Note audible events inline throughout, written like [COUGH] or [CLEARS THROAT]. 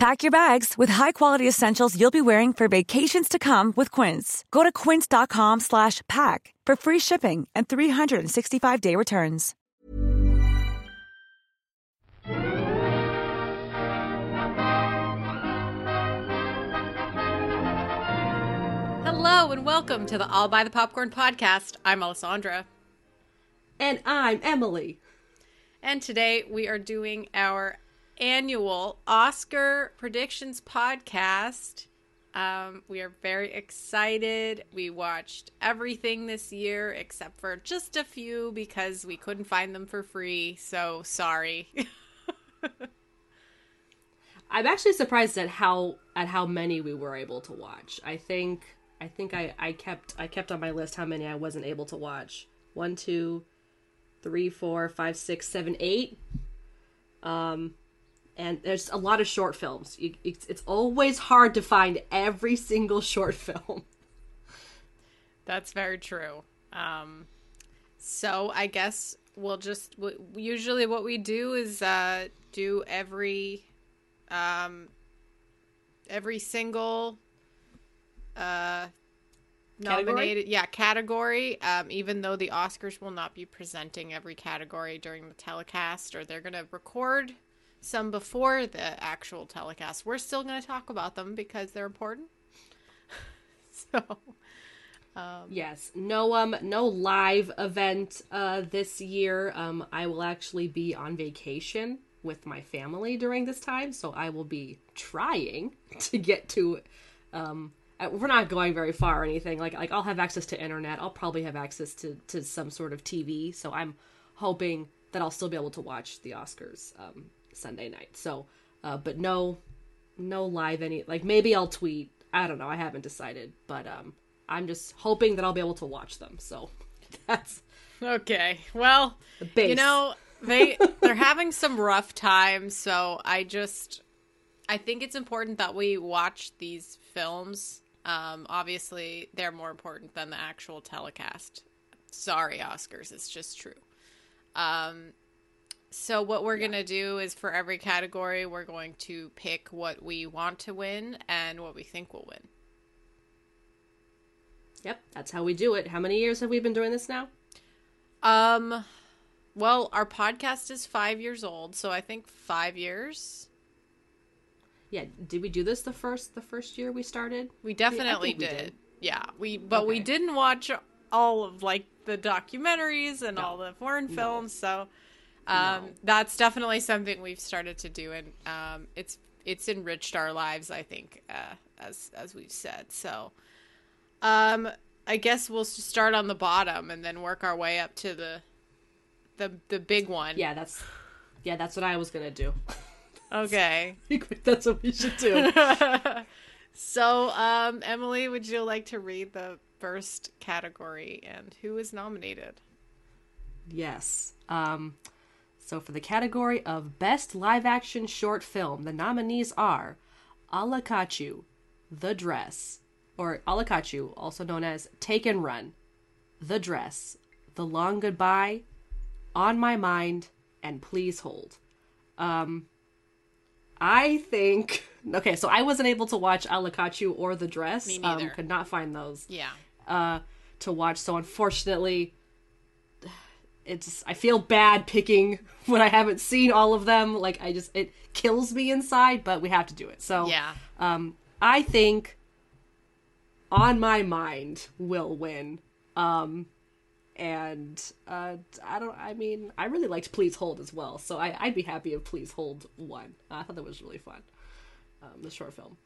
Pack your bags with high-quality essentials you'll be wearing for vacations to come with Quince. Go to quince.com slash pack for free shipping and 365-day returns. Hello and welcome to the All by the Popcorn podcast. I'm Alessandra. And I'm Emily. And today we are doing our annual Oscar predictions podcast. Um, we are very excited. We watched everything this year except for just a few because we couldn't find them for free. So sorry. [LAUGHS] I'm actually surprised at how at how many we were able to watch. I think I think I, I kept I kept on my list how many I wasn't able to watch. One, two, three, four, five, six, seven, eight. Um, and there's a lot of short films. You, it's, it's always hard to find every single short [LAUGHS] film. That's very true. Um, so I guess we'll just w- usually what we do is uh, do every um, every single uh, nominated yeah category um, even though the oscars will not be presenting every category during the telecast or they're going to record some before the actual telecast we're still going to talk about them because they're important [LAUGHS] so um, yes no um no live event uh this year um i will actually be on vacation with my family during this time so i will be trying [LAUGHS] to get to um uh, we're not going very far or anything. Like like I'll have access to internet. I'll probably have access to to some sort of TV. So I'm hoping that I'll still be able to watch the Oscars um, Sunday night. So, uh, but no, no live any. Like maybe I'll tweet. I don't know. I haven't decided, but um, I'm just hoping that I'll be able to watch them. So [LAUGHS] that's okay. Well, you know they they're having some rough times. So I just I think it's important that we watch these films um, obviously, they're more important than the actual telecast. Sorry, Oscars. It's just true. Um, so what we're yeah. gonna do is for every category, we're going to pick what we want to win and what we think will win. Yep, that's how we do it. How many years have we been doing this now? Um, well, our podcast is five years old, so I think five years yeah did we do this the first the first year we started we definitely did. We did. yeah we but okay. we didn't watch all of like the documentaries and no. all the foreign films no. so um, no. that's definitely something we've started to do and um, it's it's enriched our lives i think uh, as as we've said so um i guess we'll start on the bottom and then work our way up to the the the big one yeah that's yeah that's what i was gonna do Okay. [LAUGHS] That's what we should do. [LAUGHS] so, um, Emily, would you like to read the first category and who is nominated? Yes. Um, so, for the category of Best Live Action Short Film, the nominees are Ala Kachuu, The Dress, or Ala Kachuu, also known as Take and Run, The Dress, The Long Goodbye, On My Mind, and Please Hold. Um, I think [LAUGHS] okay, so I wasn't able to watch Ala Kachuu or The Dress. Me neither. Um, could not find those. Yeah. Uh, to watch. So unfortunately, it's I feel bad picking [LAUGHS] when I haven't seen all of them. Like I just it kills me inside, but we have to do it. So yeah. Um, I think on my mind will win. Um, and uh, I don't. I mean, I really liked Please Hold as well, so I, I'd be happy if Please Hold won. I thought that was really fun. Um, the short film.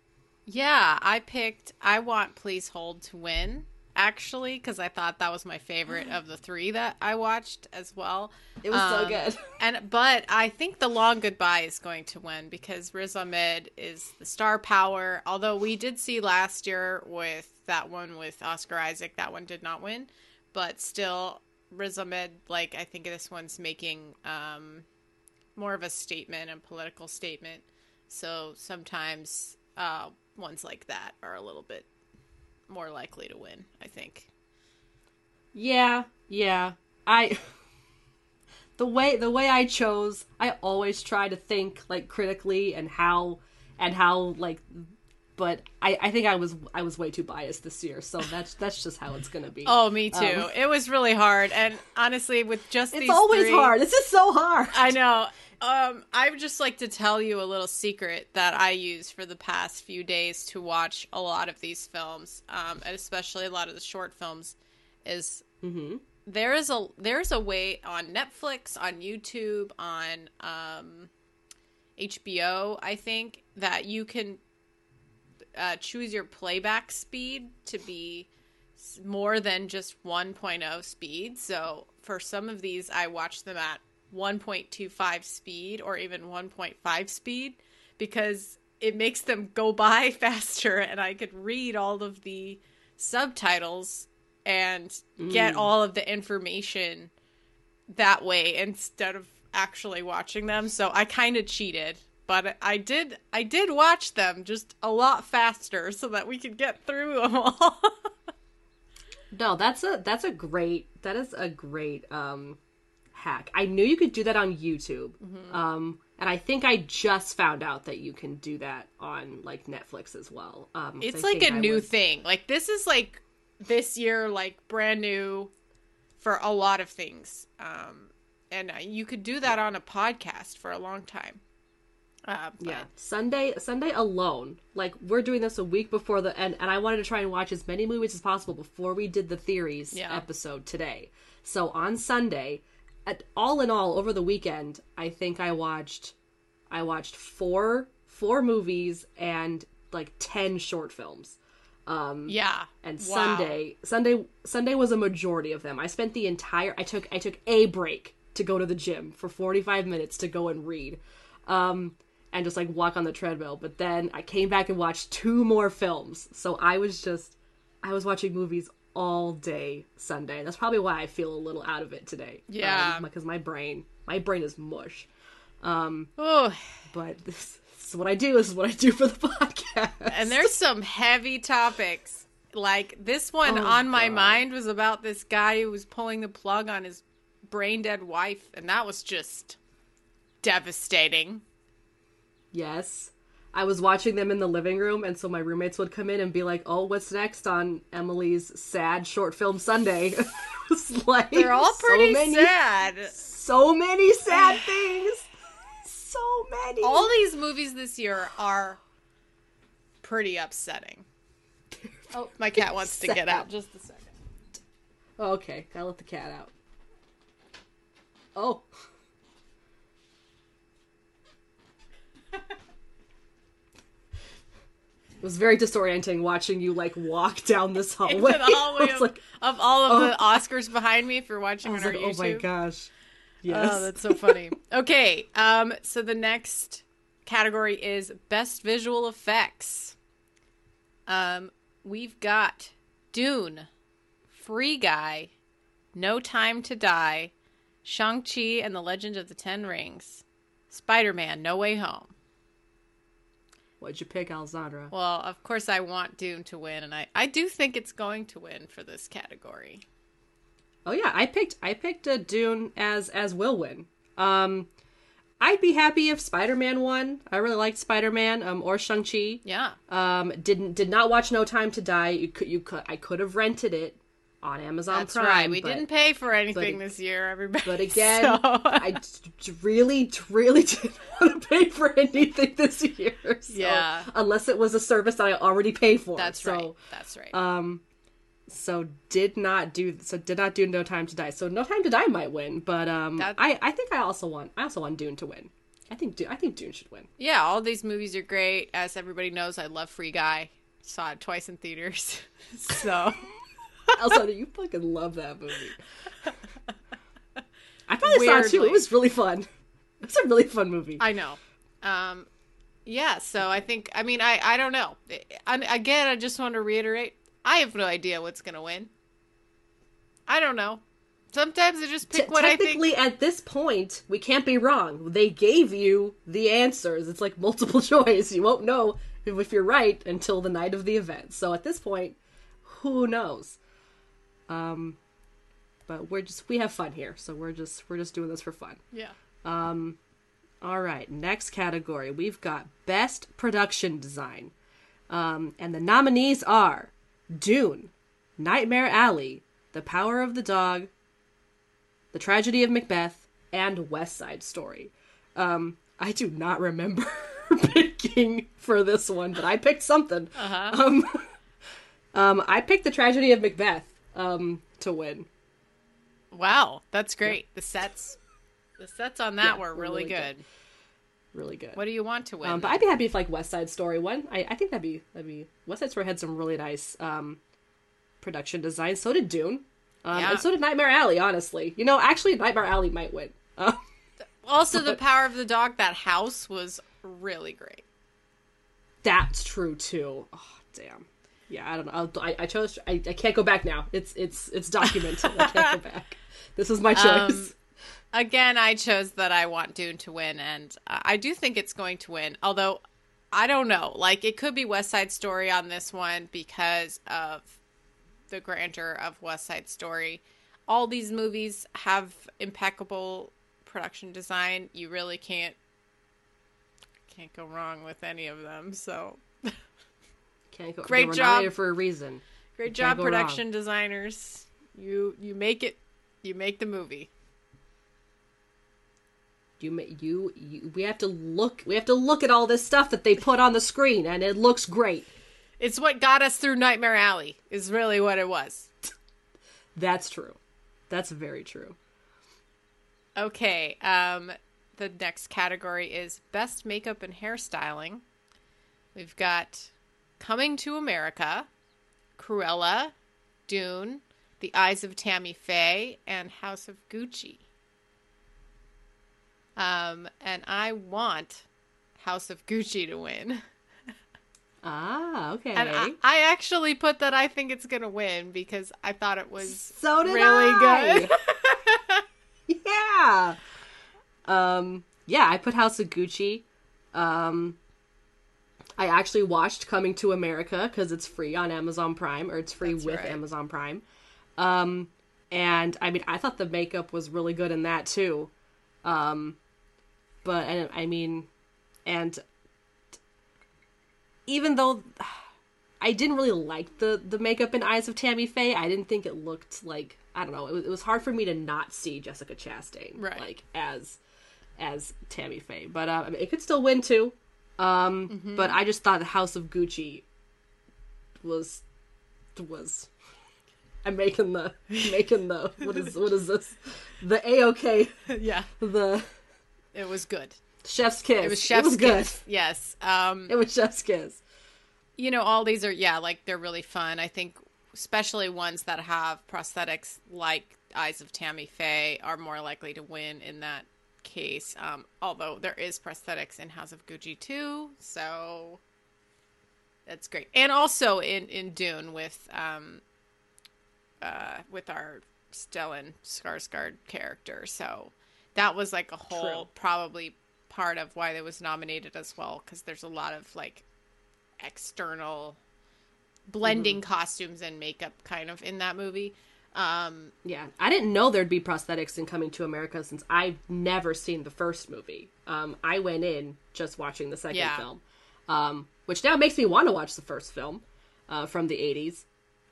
Yeah, I picked. I want Please Hold to win actually because I thought that was my favorite of the three that I watched as well. It was um, so good. [LAUGHS] and but I think The Long Goodbye is going to win because Riz Ahmed is the star power. Although we did see last year with that one with Oscar Isaac, that one did not win but still Riz Ahmed, like I think this one's making um, more of a statement, a political statement. So sometimes uh, ones like that are a little bit more likely to win. I think. Yeah, yeah. I [LAUGHS] the way the way I chose, I always try to think like critically and how and how like but I, I think I was I was way too biased this year, so that's [LAUGHS] that's just how it's gonna be. Oh, me too. Um, it was really hard, and honestly, with just it's always three, hard. This is so hard. I know. Um, I would just like to tell you a little secret that I use for the past few days to watch a lot of these films, um, and especially a lot of the short films. Is mm-hmm. there is a there's a way on Netflix, on YouTube, on um, HBO, I think that you can uh, choose your playback speed to be more than just 1.0 speed. So for some of these, I watch them at 1.25 speed or even 1.5 speed because it makes them go by [LAUGHS] faster and I could read all of the subtitles and mm. get all of the information that way instead of actually watching them. So I kind of cheated but I did I did watch them just a lot faster so that we could get through [LAUGHS] them all. no, that's a that's a great that is a great um hack. I knew you could do that on YouTube. Mm-hmm. Um and I think I just found out that you can do that on like Netflix as well. Um It's like a I new was... thing. Like this is like this year like brand new for a lot of things. Um and you could do that on a podcast for a long time. Uh, yeah, Sunday Sunday alone. Like we're doing this a week before the end, and I wanted to try and watch as many movies as possible before we did the theories yeah. episode today. So on Sunday, at, all in all, over the weekend, I think I watched I watched four four movies and like ten short films. Um, yeah, and wow. Sunday Sunday Sunday was a majority of them. I spent the entire I took I took a break to go to the gym for forty five minutes to go and read. Um, and just like walk on the treadmill. But then I came back and watched two more films. So I was just, I was watching movies all day Sunday. That's probably why I feel a little out of it today. Yeah. Um, because my brain, my brain is mush. Um, oh. But this, [LAUGHS] this is what I do. This is what I do for the [LAUGHS] podcast. And there's some heavy topics. Like this one oh, on my God. mind was about this guy who was pulling the plug on his brain dead wife, and that was just devastating. Yes. I was watching them in the living room, and so my roommates would come in and be like, "Oh, what's next on Emily's sad short film Sunday?" [LAUGHS] like they're all pretty so many, sad. So many sad things. So many. All these movies this year are pretty upsetting. Oh, my cat wants to get out. Just a second. Okay, gotta let the cat out. Oh. [LAUGHS] It was very disorienting watching you like walk down this [LAUGHS] hallway. Into the [LAUGHS] hallway of, like, of, all of oh. the Oscars behind me for watching on our like, YouTube. Oh my gosh. Yes. Oh, that's so funny. [LAUGHS] okay, um, so the next category is best visual effects. Um, we've got Dune, Free Guy, No Time to Die, Shang-Chi and the Legend of the Ten Rings, Spider-Man No Way Home. What'd you pick, Alessandra? Well, of course, I want Dune to win, and I, I do think it's going to win for this category. Oh yeah, I picked I picked a Dune as as will win. Um, I'd be happy if Spider Man won. I really liked Spider Man. Um, or Shang Chi. Yeah. Um, didn't did not watch No Time to Die. You could you could I could have rented it on Amazon That's Prime. right. We but, didn't pay for anything but, this year, everybody. But [LAUGHS] again, so. I really, really [LAUGHS] didn't want to pay for anything this year. So, yeah. Unless it was a service that I already pay for. That's so, right. That's right. Um, so did not do so did not do No Time to Die. So No Time to Die might win, but um. I I think I also want I also want Dune to win. I think Dune, I think Dune should win. Yeah, all these movies are great. As everybody knows, I love Free Guy. Saw it twice in theaters. [LAUGHS] so. [LAUGHS] Also, you fucking love that movie. [LAUGHS] I probably Weirdly. saw it too. It was really fun. It's a really fun movie. I know. Um, yeah. So I think. I mean, I I don't know. And again, I just want to reiterate. I have no idea what's gonna win. I don't know. Sometimes I just pick T- what I think. At this point, we can't be wrong. They gave you the answers. It's like multiple [LAUGHS] choice. You won't know if you're right until the night of the event. So at this point, who knows? Um, but we're just we have fun here, so we're just we're just doing this for fun. Yeah. Um, all right. Next category, we've got best production design, um, and the nominees are Dune, Nightmare Alley, The Power of the Dog, The Tragedy of Macbeth, and West Side Story. Um, I do not remember [LAUGHS] picking for this one, but I picked something. Uh-huh. Um, [LAUGHS] um, I picked The Tragedy of Macbeth um, to win. Wow, that's great. The sets, the sets on that yeah, were really, really good. good. Really good. What do you want to win? Um, but I'd be happy if like West Side Story won. I, I think that'd be that'd be West Side Story had some really nice um, production design. So did Dune, um, yeah. and so did Nightmare Alley. Honestly, you know, actually Nightmare Alley might win. Uh, [LAUGHS] also, but, the Power of the Dog. That house was really great. That's true too. Oh damn yeah, I don't know. I, I chose. I, I can't go back now. It's it's it's documented. I can't go [LAUGHS] back. This is my um, choice. Um, again, I chose that I want Dune to win, and I do think it's going to win. Although I don't know, like it could be West Side Story on this one because of the grandeur of West Side Story. All these movies have impeccable production design. You really can't can't go wrong with any of them. So can't go. Great job for a reason. Great job, production wrong. designers. You you make it. You make the movie. You, you you we have to look we have to look at all this stuff that they put on the screen and it looks great. It's what got us through Nightmare Alley. Is really what it was. That's true. That's very true. Okay, um the next category is best makeup and hairstyling. We've got Coming to America, Cruella, Dune, The Eyes of Tammy Faye, and House of Gucci. Um, and I want House of Gucci to win. [LAUGHS] Ah, okay. And I, I, actually put that I think it's gonna win because I thought it was so really I. good. [LAUGHS] [LAUGHS] yeah. Um. Yeah, I put House of Gucci. Um. I actually watched Coming to America because it's free on Amazon Prime, or it's free That's with right. Amazon Prime. Um, and I mean, I thought the makeup was really good in that too. Um, but and I mean, and even though I didn't really like the the makeup in Eyes of Tammy Faye, I didn't think it looked like I don't know. It was, it was hard for me to not see Jessica Chastain right. like as as Tammy Faye. But uh, I mean, it could still win too. Um, mm-hmm. but I just thought the House of Gucci was was I'm making the making the what is what is this? The A OK. [LAUGHS] Yeah. The It was good. Chef's kiss. It was chef's it was kiss. Good. Yes. Um It was chef's kiss. You know, all these are yeah, like they're really fun. I think especially ones that have prosthetics like Eyes of Tammy Faye are more likely to win in that case. Um, although there is prosthetics in House of Gucci too, so that's great. And also in in Dune with um, uh, with our Stellan Skarsgård character. So that was like a whole True. probably part of why it was nominated as well because there's a lot of like external blending mm-hmm. costumes and makeup kind of in that movie. Um, yeah, I didn't know there'd be prosthetics in Coming to America since I've never seen the first movie. Um, I went in just watching the second yeah. film, um, which now makes me want to watch the first film uh, from the 80s.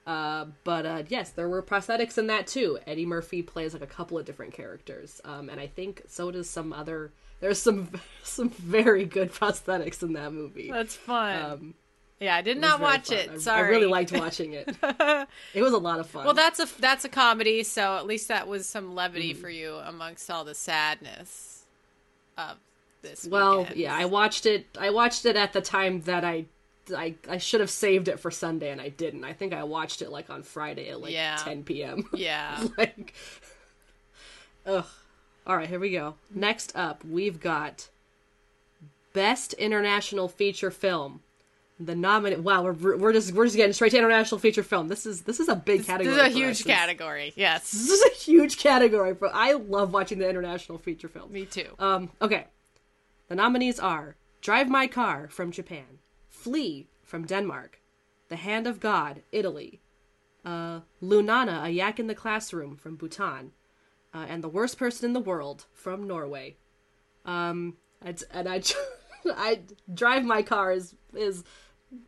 Uh, but uh, yes, there were prosthetics in that too. Eddie Murphy plays like a couple of different characters, um, and I think so does some other. There's some [LAUGHS] some very good prosthetics in that movie. That's fun. Um, yeah, I did not watch fun. it. Sorry, I really liked watching it. [LAUGHS] it was a lot of fun. Well, that's a that's a comedy, so at least that was some levity mm. for you amongst all the sadness of this. Well, weekend. yeah, I watched it. I watched it at the time that I, I, I should have saved it for Sunday, and I didn't. I think I watched it like on Friday at like yeah. 10 p.m. [LAUGHS] Yeah, [LAUGHS] like, ugh. All right, here we go. Next up, we've got Best International Feature Film the nominee. Wow, we're we're just we're just getting straight to international feature film. This is this is a big category. This is a huge us. category. Yes, [LAUGHS] this is a huge category. But I love watching the international feature film. Me too. Um. Okay, the nominees are Drive My Car from Japan, Flee from Denmark, The Hand of God, Italy, uh, Lunana, a yak in the classroom from Bhutan, uh, and The Worst Person in the World from Norway. Um, and, and I, [LAUGHS] [LAUGHS] I drive my car is is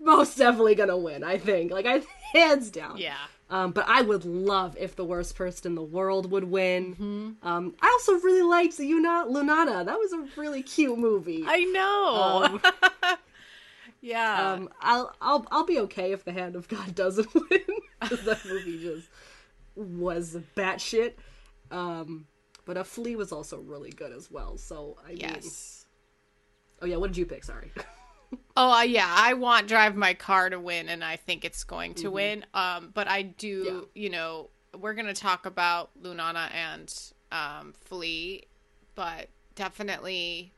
most definitely gonna win. I think, like I [LAUGHS] hands down. Yeah. Um, but I would love if the worst person in the world would win. Mm-hmm. Um, I also really liked Yuna Lunana. That was a really cute movie. I know. Um, [LAUGHS] yeah. Um, I'll I'll I'll be okay if the Hand of God doesn't win because that movie just was batshit. Um, but a Flee was also really good as well. So I yes. Mean... Oh yeah, what did you pick? Sorry. [LAUGHS] oh uh, yeah, I want Drive My Car to win, and I think it's going to mm-hmm. win. Um, but I do, yeah. you know, we're gonna talk about Lunana and um, Flee, but definitely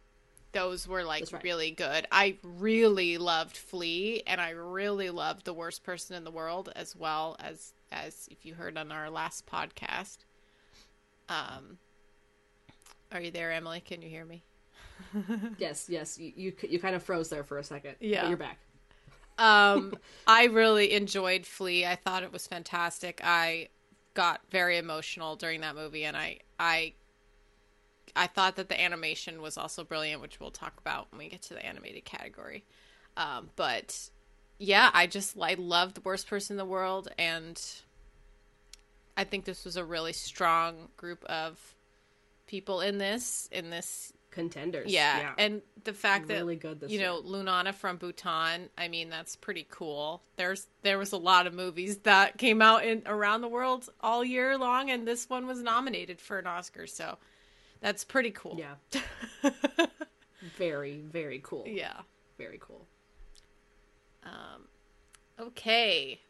those were like right. really good. I really loved Flee, and I really loved The Worst Person in the World as well as as if you heard on our last podcast. Um, are you there, Emily? Can you hear me? [LAUGHS] yes, yes. You, you, you kind of froze there for a second. Yeah, you're back. um, [LAUGHS] I really enjoyed Flee. I thought it was fantastic. I got very emotional during that movie, and I I I thought that the animation was also brilliant, which we'll talk about when we get to the animated category. Um, but yeah, I just I love the worst person in the world, and I think this was a really strong group of people in this in this contenders. Yeah. yeah. And the fact that really good you year. know, Lunana from Bhutan, I mean, that's pretty cool. There's there was a lot of movies that came out in around the world all year long and this one was nominated for an Oscar, so that's pretty cool. Yeah. [LAUGHS] very, very cool. Yeah. Very cool. Um okay.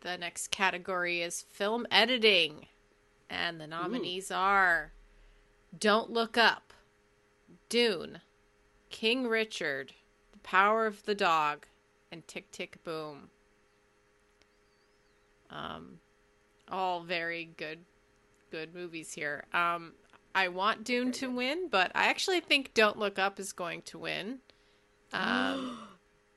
The next category is film editing. And the nominees Ooh. are Don't Look Up, Dune, King Richard, The Power of the Dog, and Tick Tick Boom. Um, all very good, good movies here. Um, I want Dune to win, but I actually think Don't Look Up is going to win. Um,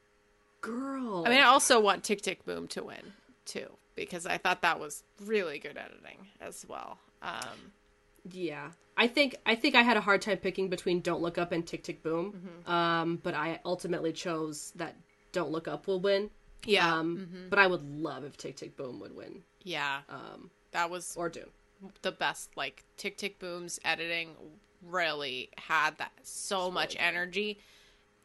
[GASPS] Girl. I mean, I also want Tick Tick Boom to win too because I thought that was really good editing as well. Um, yeah, I think I think I had a hard time picking between Don't Look Up and Tick Tick Boom, mm-hmm. um, but I ultimately chose that Don't Look Up will win. Yeah, um, mm-hmm. but I would love if Tick Tick Boom would win. Yeah, um, that was or Dune the best. Like Tick Tick Boom's editing really had that so much energy,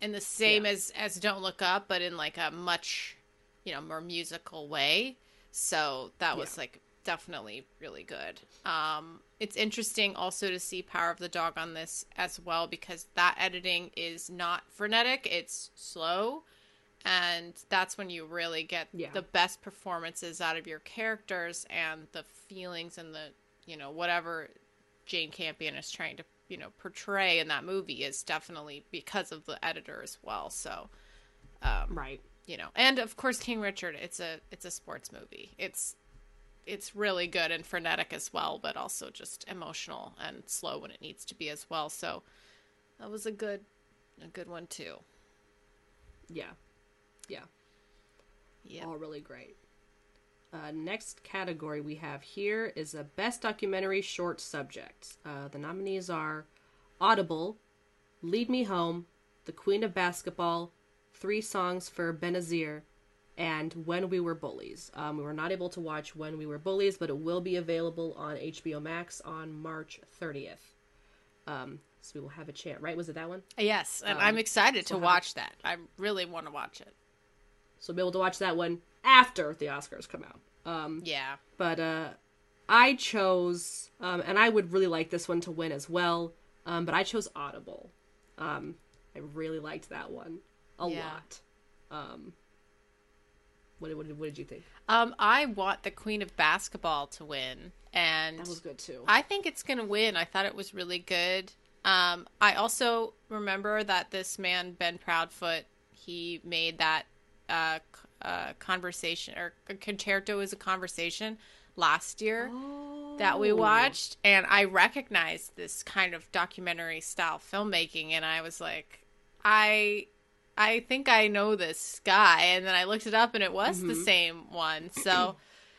and the same yeah. as as Don't Look Up, but in like a much you know more musical way. So that was yeah. like definitely really good. Um, it's interesting also to see Power of the Dog on this as well because that editing is not frenetic; it's slow, and that's when you really get yeah. the best performances out of your characters and the feelings and the you know whatever Jane Campion is trying to you know portray in that movie is definitely because of the editor as well. So, um, right you know and of course king richard it's a it's a sports movie it's it's really good and frenetic as well but also just emotional and slow when it needs to be as well. So that was a good a good one too. Yeah. Yeah. Yeah. All really great. Uh, next category we have here is a best documentary short subject. Uh, the nominees are audible lead me home the queen of basketball three songs for Benazir and When We Were Bullies. Um, we were not able to watch When We Were Bullies, but it will be available on HBO Max on March 30th. Um, so we will have a chance, right? Was it that one? Yes, and um, I'm excited so to watch that. I really want to watch it. So we'll be able to watch that one after the Oscars come out. Um, yeah. But uh, I chose, um, and I would really like this one to win as well. Um, but I chose Audible. Um, I really liked that one a yeah. lot. Um, what, what, what did you think? Um, I want the Queen of Basketball to win, and that was good too. I think it's gonna win. I thought it was really good. Um, I also remember that this man Ben Proudfoot he made that uh, uh, conversation or concerto is a conversation last year oh. that we oh. watched, and I recognized this kind of documentary style filmmaking, and I was like, I. I think I know this guy, and then I looked it up, and it was mm-hmm. the same one. [CLEARS THROAT] So,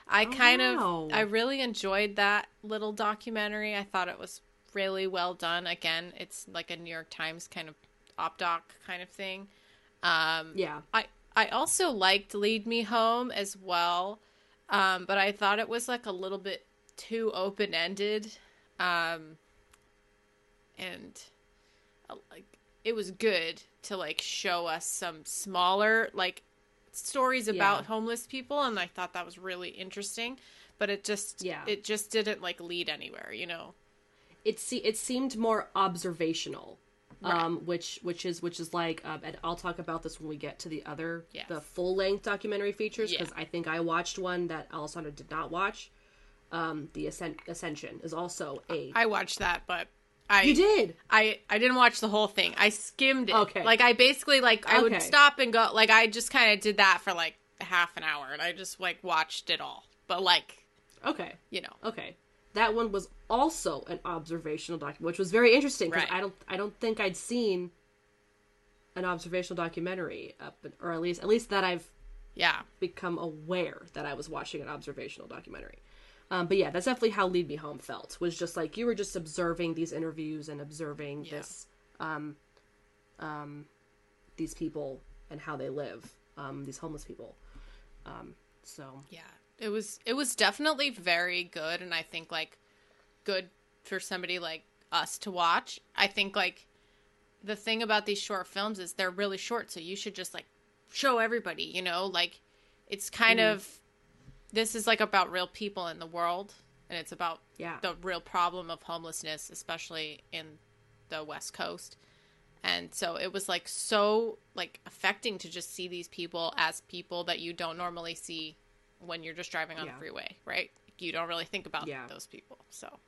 I oh, kind wow. of, I really enjoyed that little documentary. I thought it was really well done. Again, it's like a New York Times kind of op doc kind of thing. Um, yeah. I I also liked Lead Me Home as well, um, but I thought it was like a little bit too open ended, um, and uh, like it was good to like show us some smaller like stories about yeah. homeless people, and I thought that was really interesting. But it just yeah it just didn't like lead anywhere, you know. It see it seemed more observational Right. um, which which is which is like, um, and I'll talk about this when we get to the other yes. the full length documentary features because yeah. I think I watched one that Alessandra did not watch. Um, the Ascent- Ascension is also a. I watched that, but I you did. I I didn't watch the whole thing. I skimmed it. Okay. Like I basically like I okay. would stop and go. Like I just kind of did that for like half an hour, and I just like watched it all. But like, okay, you know, okay that one was also an observational document, which was very interesting because right. I don't I don't think I'd seen an observational documentary up, or at least at least that I've yeah become aware that I was watching an observational documentary. Um, but yeah, that's definitely how Lead Me Home felt. Was just like you were just observing these interviews and observing yeah. this, um, um, these people and how they live, um, these homeless people. Um, so yeah, it was it was definitely very good and I think like good for somebody like us to watch. I think like the thing about these short films is they're really short, so you should just like show everybody, you know, like it's kind mm. of this is like about real people in the world and it's about yeah. the real problem of homelessness, especially in the West Coast. And so it was like so like affecting to just see these people as people that you don't normally see when you're just driving on yeah. the freeway, right? You don't really think about yeah. those people. So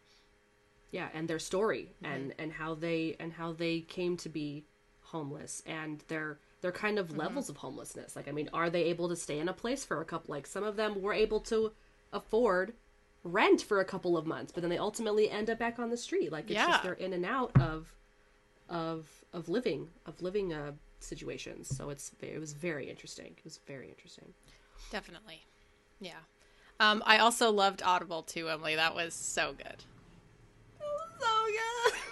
yeah, and their story mm-hmm. and and how they and how they came to be homeless and their their kind of mm-hmm. levels of homelessness. Like I mean, are they able to stay in a place for a couple like some of them were able to afford rent for a couple of months, but then they ultimately end up back on the street. Like it's yeah. just they're in and out of of of living of living uh situations. So it's it was very interesting. It was very interesting. Definitely. Yeah. Um, I also loved Audible too, Emily. That was so good. so good. [LAUGHS]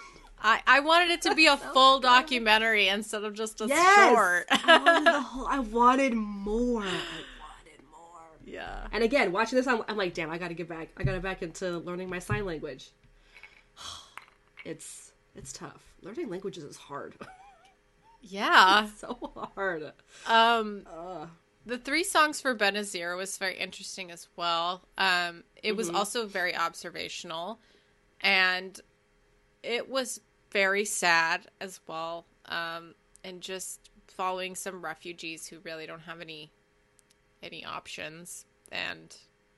I, I wanted it to be a [LAUGHS] so full good. documentary instead of just a yes! short. I, wanted [LAUGHS] whole, I wanted more. I wanted more. Yeah. And again, watching this, I'm, I'm like, damn, I got to get back. I got to back into learning my sign language. [SIGHS] It's it's tough. Learning languages is hard. [LAUGHS] Yeah. so hard. Um. Uh the three songs for Benazir was very interesting as well. Um, it mm-hmm. was also very observational, and it was very sad as well. Um, and just following some refugees who really don't have any any options, and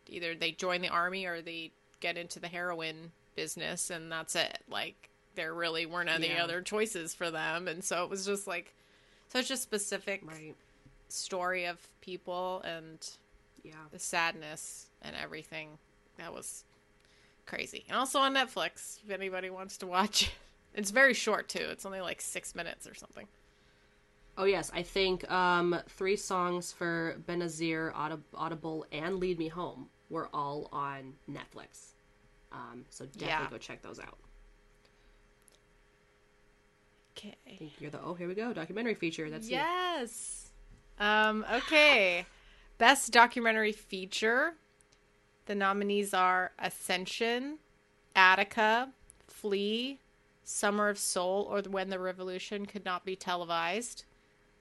either they join the army or they get into the heroin business, and that's it. Like there really weren't any yeah. other choices for them, and so it was just like such a specific right story of people and yeah, the sadness and everything. That was crazy. And also on Netflix, if anybody wants to watch. It's very short too. It's only like 6 minutes or something. Oh yes, I think um, three songs for Benazir, Audible, and Lead Me Home were all on Netflix. Um, so definitely yeah. go check those out. Okay. I think you're the oh here we go documentary feature. That's yes. Um, okay. Best documentary feature. The nominees are Ascension, Attica, Flee, Summer of Soul, or When the Revolution Could Not Be Televised,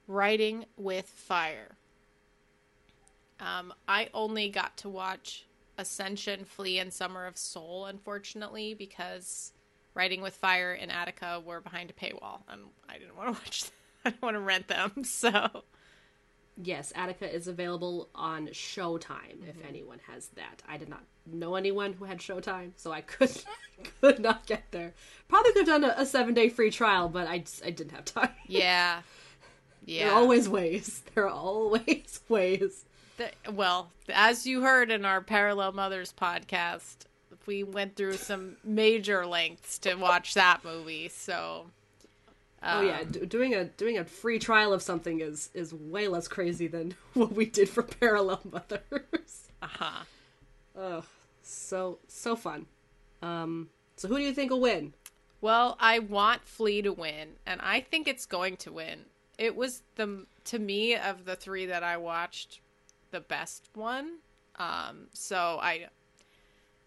Writing with Fire. Um, I only got to watch Ascension, Flee, and Summer of Soul, unfortunately, because Writing with Fire and Attica were behind a paywall, and I didn't want to [LAUGHS] watch. Them. I didn't want to rent them, [LAUGHS] so yes, Attica is available on Showtime mm-hmm. if anyone has that. I did not know anyone who had Showtime, so I could [LAUGHS] could not get there. Probably could have done a, a seven day free trial, but I just, I didn't have time. Yeah. [LAUGHS] Yeah. There are always ways. There are always [LAUGHS] ways. The, well, as you heard in our Parallel Mothers podcast, we went through some major lengths to watch that movie. So, um, oh yeah, um, D- doing a doing a free trial of something is is way less crazy than [LAUGHS] what we did for [LAUGHS] Parallel Mothers. uh huh. Oh, so so fun. Um, so who do you think will win? Well, I want Flee to win, and I think it's going to win. It was the to me of the three that I watched, the best one. Um, so I,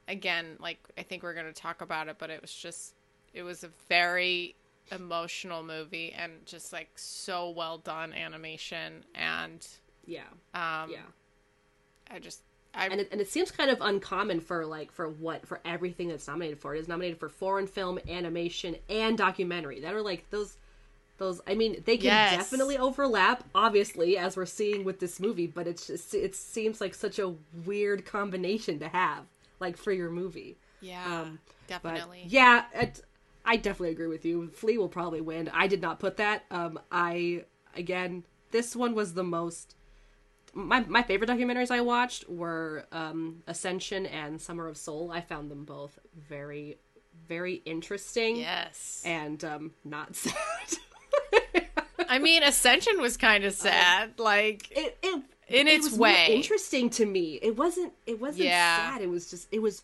again, like I think we're gonna talk about it, but it was just it was a very emotional movie and just like so well done animation and yeah, um, yeah. I just I... And it, and it seems kind of uncommon for like for what for everything that's nominated for. It is nominated for foreign film, animation, and documentary. That are like those those. I mean, they can yes. definitely overlap, obviously, as we're seeing with this movie. But it's just it seems like such a weird combination to have, like for your movie. Yeah, um, definitely. yeah, it, I definitely agree with you. Flee will probably win. I did not put that. Um, I again, this one was the most my my favorite documentaries I watched were um, Ascension and Summer of Soul. I found them both very very interesting. Yes, and um, not [LAUGHS] sad. I mean, Ascension was kind of sad. Um, like it, it in its it way interesting to me. It wasn't. It wasn't yeah. sad. It was just. It was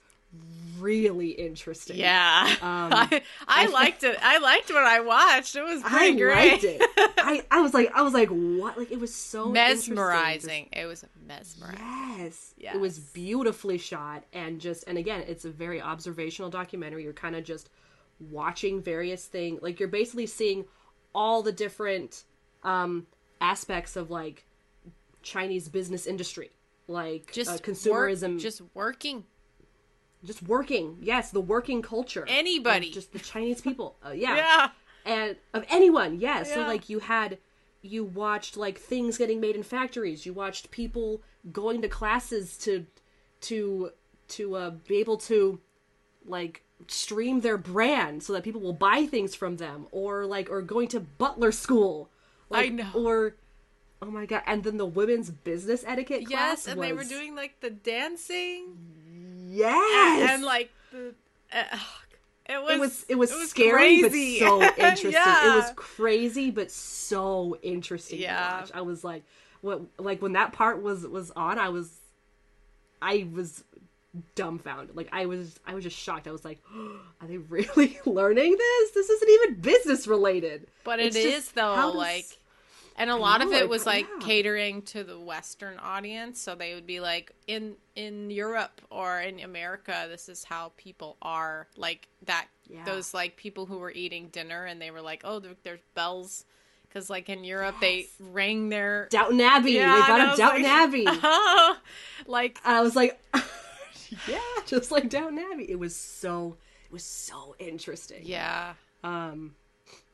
really interesting. Yeah, um, [LAUGHS] I, I, liked it. I liked what I watched. It was pretty I great. Liked it. [LAUGHS] I, I was like, I was like, what? Like it was so mesmerizing. It was mesmerizing. Yes, yes, it was beautifully shot and just and again, it's a very observational documentary. You're kind of just watching various things. Like you're basically seeing all the different um aspects of like Chinese business industry, like just uh, consumerism, work, just working just working. Yes, the working culture. Anybody. Just the Chinese people. Uh, yeah. [LAUGHS] yeah. And of anyone, yes. Yeah. So like you had you watched like things getting made in factories. You watched people going to classes to to to uh, be able to like stream their brand so that people will buy things from them or like or going to butler school. Like, I know. Or oh my god, and then the women's business etiquette yes, and was... they were doing like the dancing Yes. And, and like the uh, it was it was it was, it was scary crazy. but so [LAUGHS] interesting. yeah. It was crazy but so interesting yeah. to watch. I was like what like when that part was was on, I was I was dumbfounded. Like I was I was just shocked. I was like, oh, [GASPS] are they [LAUGHS] really learning this? This isn't even business related. But it's it is though, does... like and a lot of it was like yeah. catering to the western audience. So they would be like in in europe or in america this is how people are like that yeah. those like people who were eating dinner and they were like oh there, there's bells. Because like in europe yes. they rang their downton abbey. Yeah, they got a downton like, abbey. [LAUGHS] Like i was like [LAUGHS] yeah. just like downton abbey. It was so it was so interesting. Yeah. Um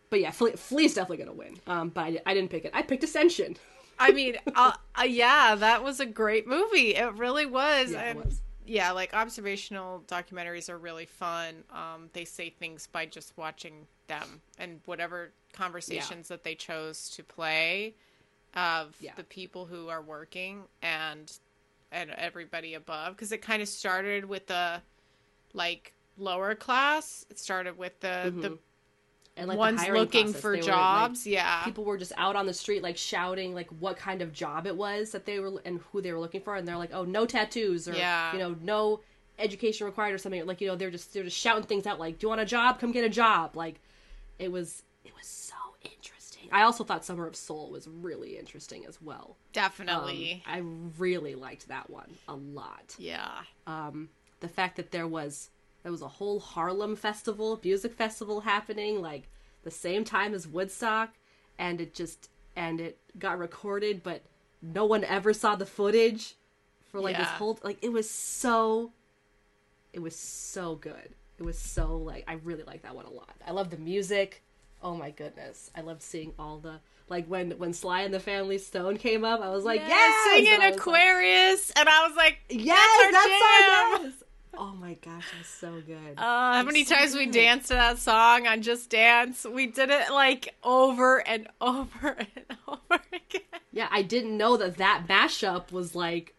but yeah, Flee, Flee's definitely gonna win. Um, but I, I didn't pick it. I picked Ascension. [LAUGHS] I mean, uh, uh, yeah, that was a great movie. It really was. Yeah, and, was. yeah, like observational documentaries are really fun. Um, they say things by just watching them and whatever conversations yeah. that they chose to play of yeah. the people who are working and and everybody above because it kind of started with the like lower class. It started with the mm-hmm. the and like ones looking process. for jobs. Were, like, yeah, people were just out on the street like shouting like what kind of job it was that they were and who they were looking for, and they're like, oh, no tattoos or yeah. you know, no education required or something. Like you know, they're just they're just shouting things out like, do you want a job? Come get a job. Like it was it was so interesting. I also thought Summer of Soul was really interesting as well. Definitely, um, I really liked that one a lot. Yeah. Um, the fact that there was there was a whole Harlem festival, music festival happening like the same time as Woodstock, and it just and it got recorded, but no one ever saw the footage for like yeah. this whole like it was so it was so good. It was so like I really like that one a lot. I love the music. Oh my goodness. I loved seeing all the like when when Sly and the Family Stone came up, I was like, yes, yes! singing Aquarius, like, and I was like, yes, that's, that's our, yes! Oh my gosh, that's so good. Uh, [LAUGHS] how many so times we danced to that song on Just Dance? We did it like over and [LAUGHS] over and over again. Yeah, I didn't know that that mashup was like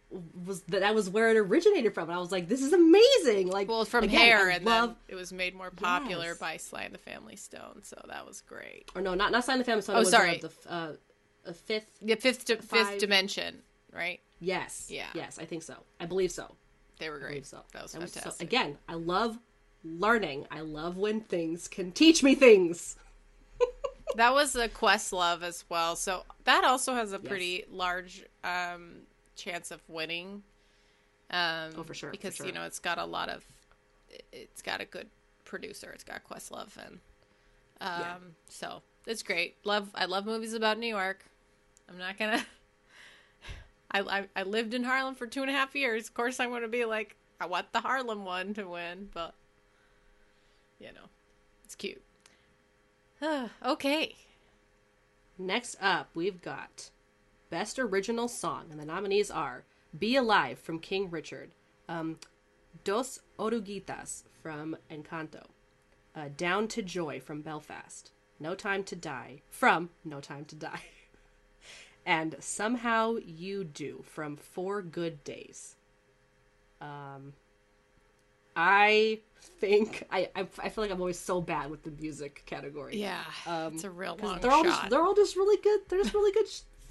was that that was where it originated from. And I was like, this is amazing. Like, Well, from again, Hair, I and love, then it was made more popular Yes. by Sly and the Family Stone, so that was great. or no, not not Sly and the Family Stone. Oh, it was, sorry. Uh, the uh, a fifth. The fifth di- fifth dimension, right? Yes. Yeah. Yes, I think so. I believe so. They were great. so. That was so- fantastic. again, I love learning. I love when things can teach me things. [LAUGHS] That was a Questlove as well. So that also has a pretty large um, chance of winning. Um, Oh, for sure, for Because sure. you know it's got a lot of, it's got a good producer. It's got Questlove. and, um, Yeah. so it's great. Love. I love movies about New York. I'm not gonna. I, I I lived in Harlem for two and a half years. Of course, I'm gonna be like, I want the Harlem one to win, but you know, it's cute. [SIGHS] okay. Next up, we've got Best Original Song, and the nominees are Be Alive from King Richard, um, Dos Oruguitas from Encanto, uh, Down to Joy from Belfast, No Time to Die from No Time to Die, [LAUGHS] and Somehow You Do from Four Good Days. Um, I think I, I feel like I'm always so bad with the music category. Yeah, Um, it's a real long they're all shot. just they're all just really good. They're just really good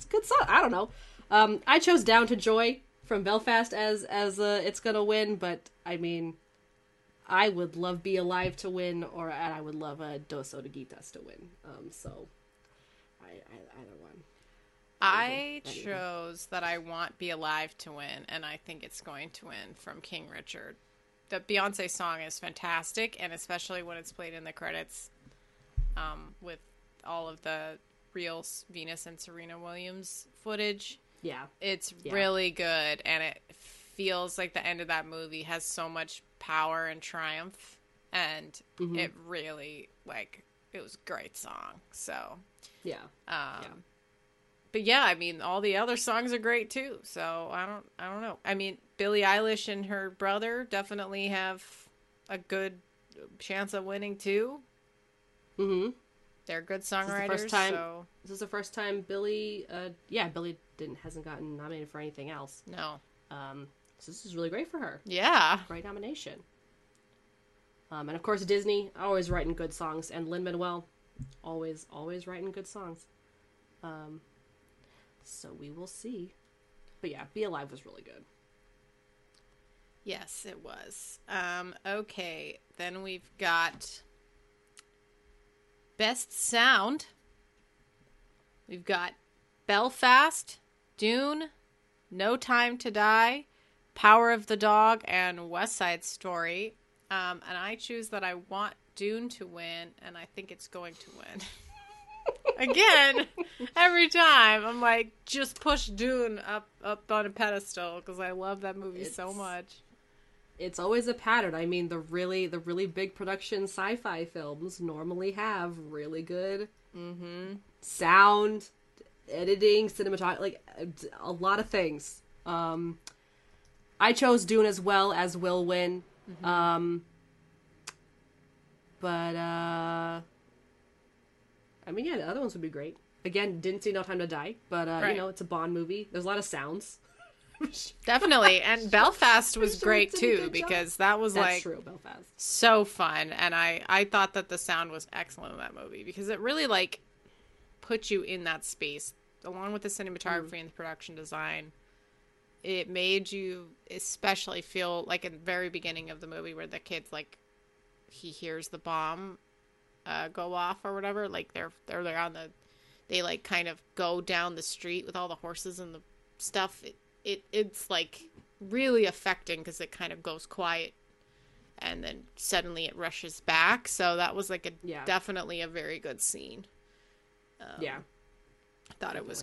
good song I don't know. Um, I chose Down to Joy from Belfast as as uh, it's gonna win, but I mean, I would love Be Alive to win, or and I would love uh, Dos Oruguitas to win. Um, so I I, I don't want. I Anyway. chose that I want Be Alive to win, and I think it's going to win from King Richard. The Beyonce song is fantastic, and especially when it's played in the credits um, with all of the real Venus and Serena Williams footage. Yeah, It's Yeah. really good, and it feels like the end of that movie has so much power and triumph, and Mm-hmm. it really, like, it was a great song. So, yeah, um, Yeah. But yeah, I mean, all the other songs are great too. So I don't, I don't know. I mean, Billie Eilish and her brother definitely have a good chance of winning too. mm-hmm. They're good is the songwriters. first time- So This is the first time Billie. Uh, yeah, Billie didn't hasn't gotten nominated for anything else. no, Um, so this is really great for her. yeah, Great nomination. Um, and of course, Disney always writing good songs, and Lin Manuel always always writing good songs. Um, so we will see. But yeah, Be Alive was really good. yes, it was. Um, okay, then we've got best sound. We've got Belfast, Dune, No Time to Die, Power of the Dog, and West Side Story. Um, and I choose that I want Dune to win, and I think it's going to win. [LAUGHS] Again, every time I'm like, just push Dune up up on a pedestal because I love that movie so much. It's always a pattern. I mean, the really the really big production sci-fi films normally have really good sound, editing, cinematography, like a- lot of things. Um, I chose Dune as well as will win. Um, but uh, I mean, yeah, the other ones would be great. Again, didn't see No Time to Die, but uh, Right. you know, it's a Bond movie. There's a lot of sounds. [LAUGHS] Definitely, and [LAUGHS] Belfast was sure great it did a too job. because that was That's like true, Belfast. so fun and i i thought that the sound was excellent in that movie because it really like put you in that space along with the cinematography Mm. and the production design it made you especially feel like in the very beginning of the movie where the kid's like he hears the bomb uh, go off or whatever like they're they're they're on the they like kind of go down the street with all the horses and the stuff it, it it's like really affecting because it kind of goes quiet and then suddenly it rushes back. So that was like a Yeah. definitely a very good scene. Um, yeah. I thought it was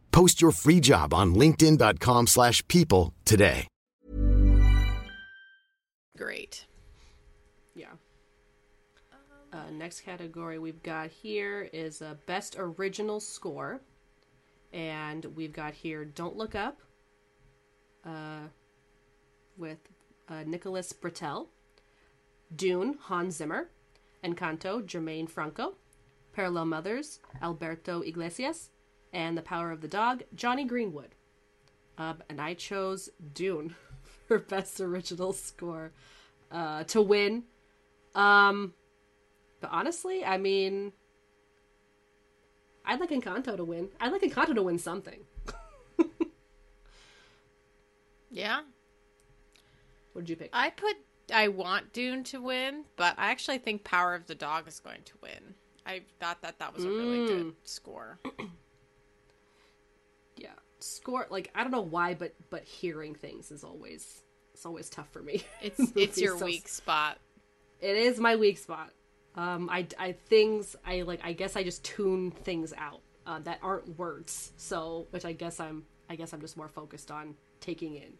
Post your free job on linkedin.com slash people today. Great. Yeah. Uh, next category we've got here is a best original score. And we've got here Don't Look Up uh, with uh, Nicholas Britell. Dune, Hans Zimmer. Encanto, Germaine Franco. Parallel Mothers, Alberto Iglesias and The Power of the Dog, Jonny Greenwood. Um, and I chose Dune [LAUGHS] for Best Original Score uh, to win. Um, but honestly, I mean, I'd like Encanto to win. I'd like Encanto to win something. [LAUGHS] yeah. What did you pick? I put. I want Dune to win, but I actually think Power of the Dog is going to win. I thought that that was a really mm. good score. [CLEARS THROAT] score like I don't know why, but but hearing things is always it's always tough for me. [LAUGHS] It's it's your so, weak spot. It is my weak spot. Um, I I things I like. I guess I just tune things out uh, that aren't words. So which I guess I'm I guess I'm just more focused on taking in.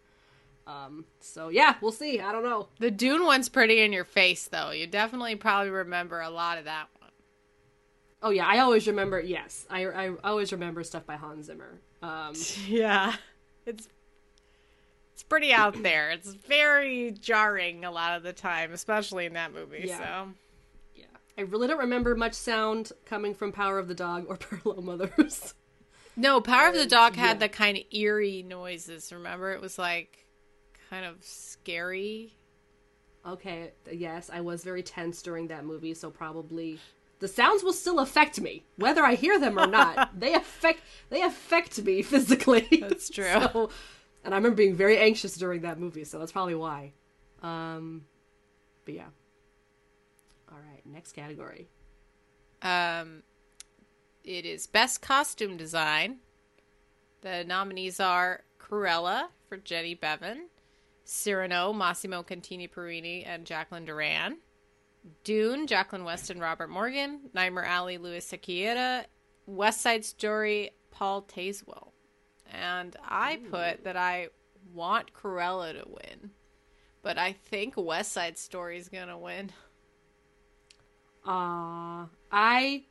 Um, so yeah, we'll see. I don't know. The Dune one's pretty in your face though. You definitely probably remember a lot of that one. Oh yeah, I always remember. Yes, I I always remember stuff by Hans Zimmer. Um, [LAUGHS] yeah, it's it's pretty out [CLEARS THROAT] there. It's very jarring a lot of the time, especially in that movie. Yeah. So, yeah, I really don't remember much sound coming from Power of the Dog or [LAUGHS] Parallel Mothers. No, Power of the Dog had yeah. the kind of eerie noises. Remember, it was like kind of scary. Okay, yes, I was very tense during that movie, so probably the sounds will still affect me whether i hear them or not. [LAUGHS] They affect they affect me [LAUGHS] physically. That's true. [LAUGHS] So, and i remember being very anxious during that movie so that's probably why. Um but yeah. All right next category. Um it is best costume design. The nominees are cruella for jenny beavan cyrano massimo cantini Parrini, and jacqueline durran Dune, Jacqueline West and, Robert Morgan, Nightmare Alley, Luis Sequeira, West Side Story, Paul Tazewell. And I Ooh. put that I want Cruella to win, but I think West Side Story is gonna win. Uh, I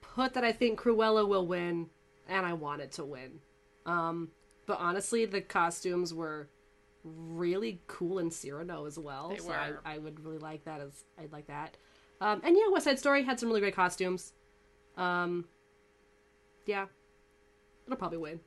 put that I think Cruella will win, and I want it to win. Um, but honestly, the costumes were really cool in Cyrano as well. They so were. I, I, would really like that as I'd like that. Um, and yeah, West Side Story had some really great costumes. Um, yeah, it'll probably win.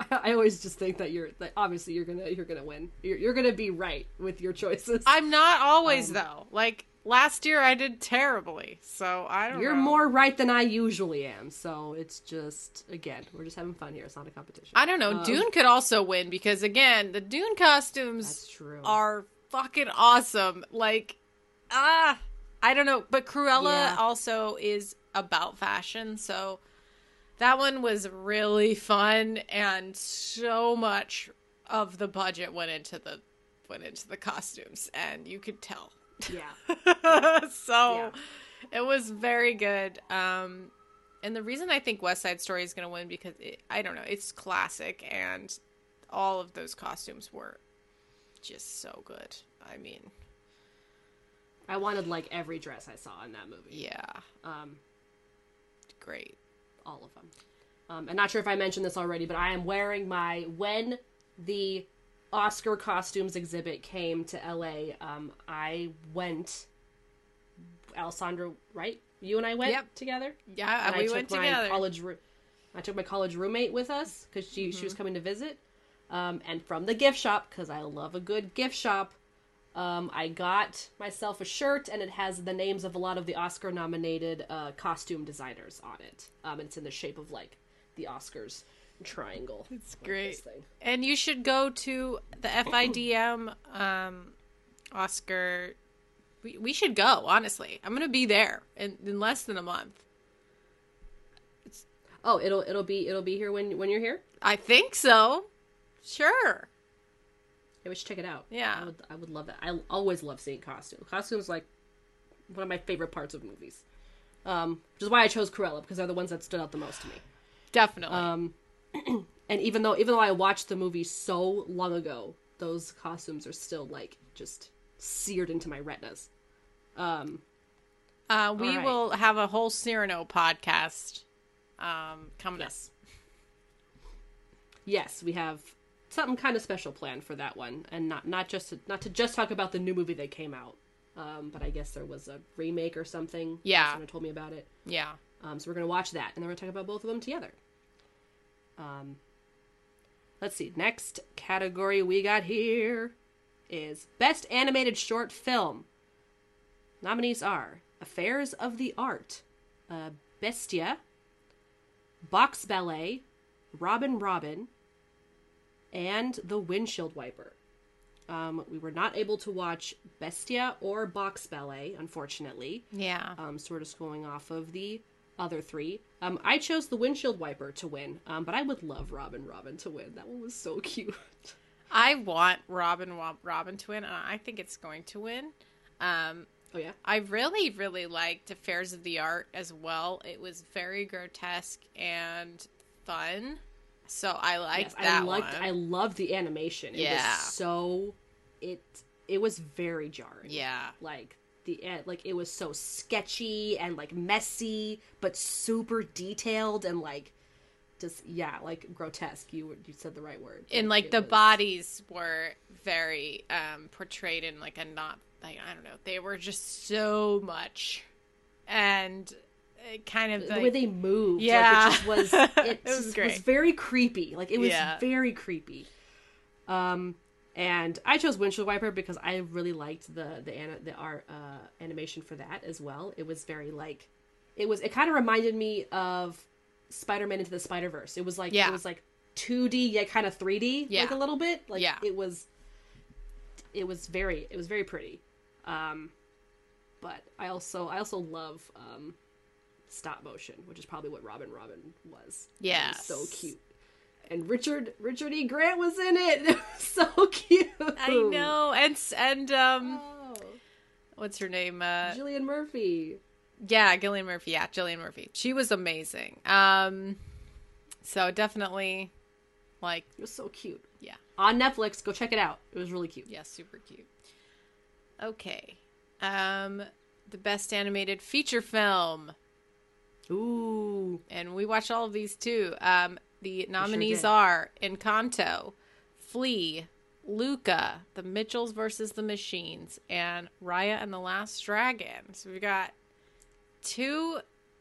I, [LAUGHS] I always just think that you're that obviously you're gonna you're gonna win. You're, you're gonna be right with your choices. I'm not always um, though. Like last year I did terribly. So I don't You're know. more right than I usually am. So it's just again, we're just having fun here. It's not a competition. I don't know. Um, Dune could also win because again, the Dune costumes are fucking awesome. Like ah, I don't know, but Cruella yeah. also is about fashion, so that one was really fun and so much of the budget went into the went into the costumes, and you could tell. Yeah. [LAUGHS] so Yeah. it was very good. Um, and the reason I think West Side Story is going to win because it, I don't know, it's classic, and all of those costumes were just so good. I mean, I wanted like every dress I saw in that movie. yeah, Um, great. all of them. Um, I'm not sure if I mentioned this already, but I am wearing my when the Oscar costumes exhibit came to LA. Um, I went. Alessandra, right? You and I went Yep. together. Yeah, And we I took went my together. college. I took my college roommate with us because she she Mm-hmm. was coming to visit. Um, and from the gift shop because I love a good gift shop. Um, I got myself a shirt and it has the names of a lot of the Oscar nominated uh, costume designers on it. Um, and it's in the shape of like the Oscars triangle. It's great. And you should go to the FIDM um, Oscar. We, we should go, honestly. I'm going to be there in, in less than a month. It's... Oh, it'll it'll be it'll be here when when you're here. I think so. Sure. Yeah, we should check it out. Yeah. I would I would love that. I always love seeing costumes. Costumes like one of my favorite parts of movies. Um, which is why I chose Cruella because they're the ones that stood out the most to me. Definitely. Um, [CLEARS THROAT] and even though even though I watched the movie so long ago, those costumes are still like just seared into my retinas. Um, uh, we right. will have a whole Cyrano podcast um, coming up. yes, yes, we have something kind of special planned for that one, and not not just to, not to just talk about the new movie that came out. Um, but I guess there was a remake or something. Yeah. someone told me about it. Yeah. Um, so we're gonna watch that, and then we're gonna talk about both of them together. Um, let's see. Next category we got here is best animated short film. Nominees are Affairs of the Art, uh, Bestia, Box Ballet, Robin Robin, and The Windshield Wiper. Um, we were not able to watch Bestia or Box Ballet, unfortunately Yeah. um, sort of going off of the other three. Um, I chose the windshield wiper to win, um, but I would love Robin Robin to win. That one was so [LAUGHS] cute. I want Robin Robin to win, and I think it's going to win. Um, Oh yeah, I really, really liked Affairs of the Art as well. It was very grotesque and fun. So I liked yes, that I liked. one. I loved the animation. It Yeah. was so it it was very jarring. yeah. like the eh, like it was so sketchy and like messy, but super detailed and like just yeah, like grotesque. You you said the right word. And like it the was- bodies were very um portrayed in like a not like I don't know. They were just so much. And it kind of the like, way they moved. Yeah. like, it just was. [LAUGHS] It, It was was very creepy. Like it was Yeah. very creepy. Um, and I chose windshield wiper because I really liked the the the art uh, animation for that as well. It was very like, it was. It kind of reminded me of Spider Man into the Spider Verse. It was like Yeah. it was like two D yet kind of three D, Yeah. like a little bit. Like Yeah. it was. It was very. It was very pretty. Um, but I also I also love um stop motion, which is probably what Robin Robin was. Yeah, so cute. And Richard Richard E. Grant was in it. [LAUGHS] It was so cute. I know. And and um Oh, what's her name? Uh Gillian Murphy. Yeah, Gillian Murphy. Yeah, Gillian Murphy. She was amazing. Um, so definitely, like, It was so cute. yeah, On Netflix, go check it out. It was really cute. yeah, super cute. Okay, um, the best animated feature film, Ooh. and we watched all of these too. Um, the nominees did. are Encanto, Flee, Luca, The Mitchells versus the Machines, and Raya and the Last Dragon. So we've got two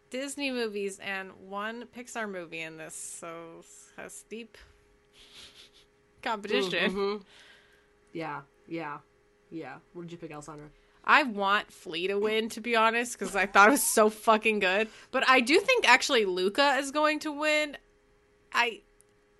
Disney movies and one Pixar movie in this, so a steep [LAUGHS] competition. Mhm. Yeah, yeah, yeah. What did you pick, Alessandra? I want Flee to win, to be honest, because I thought it was so fucking good. But I do think actually Luca is going to win. I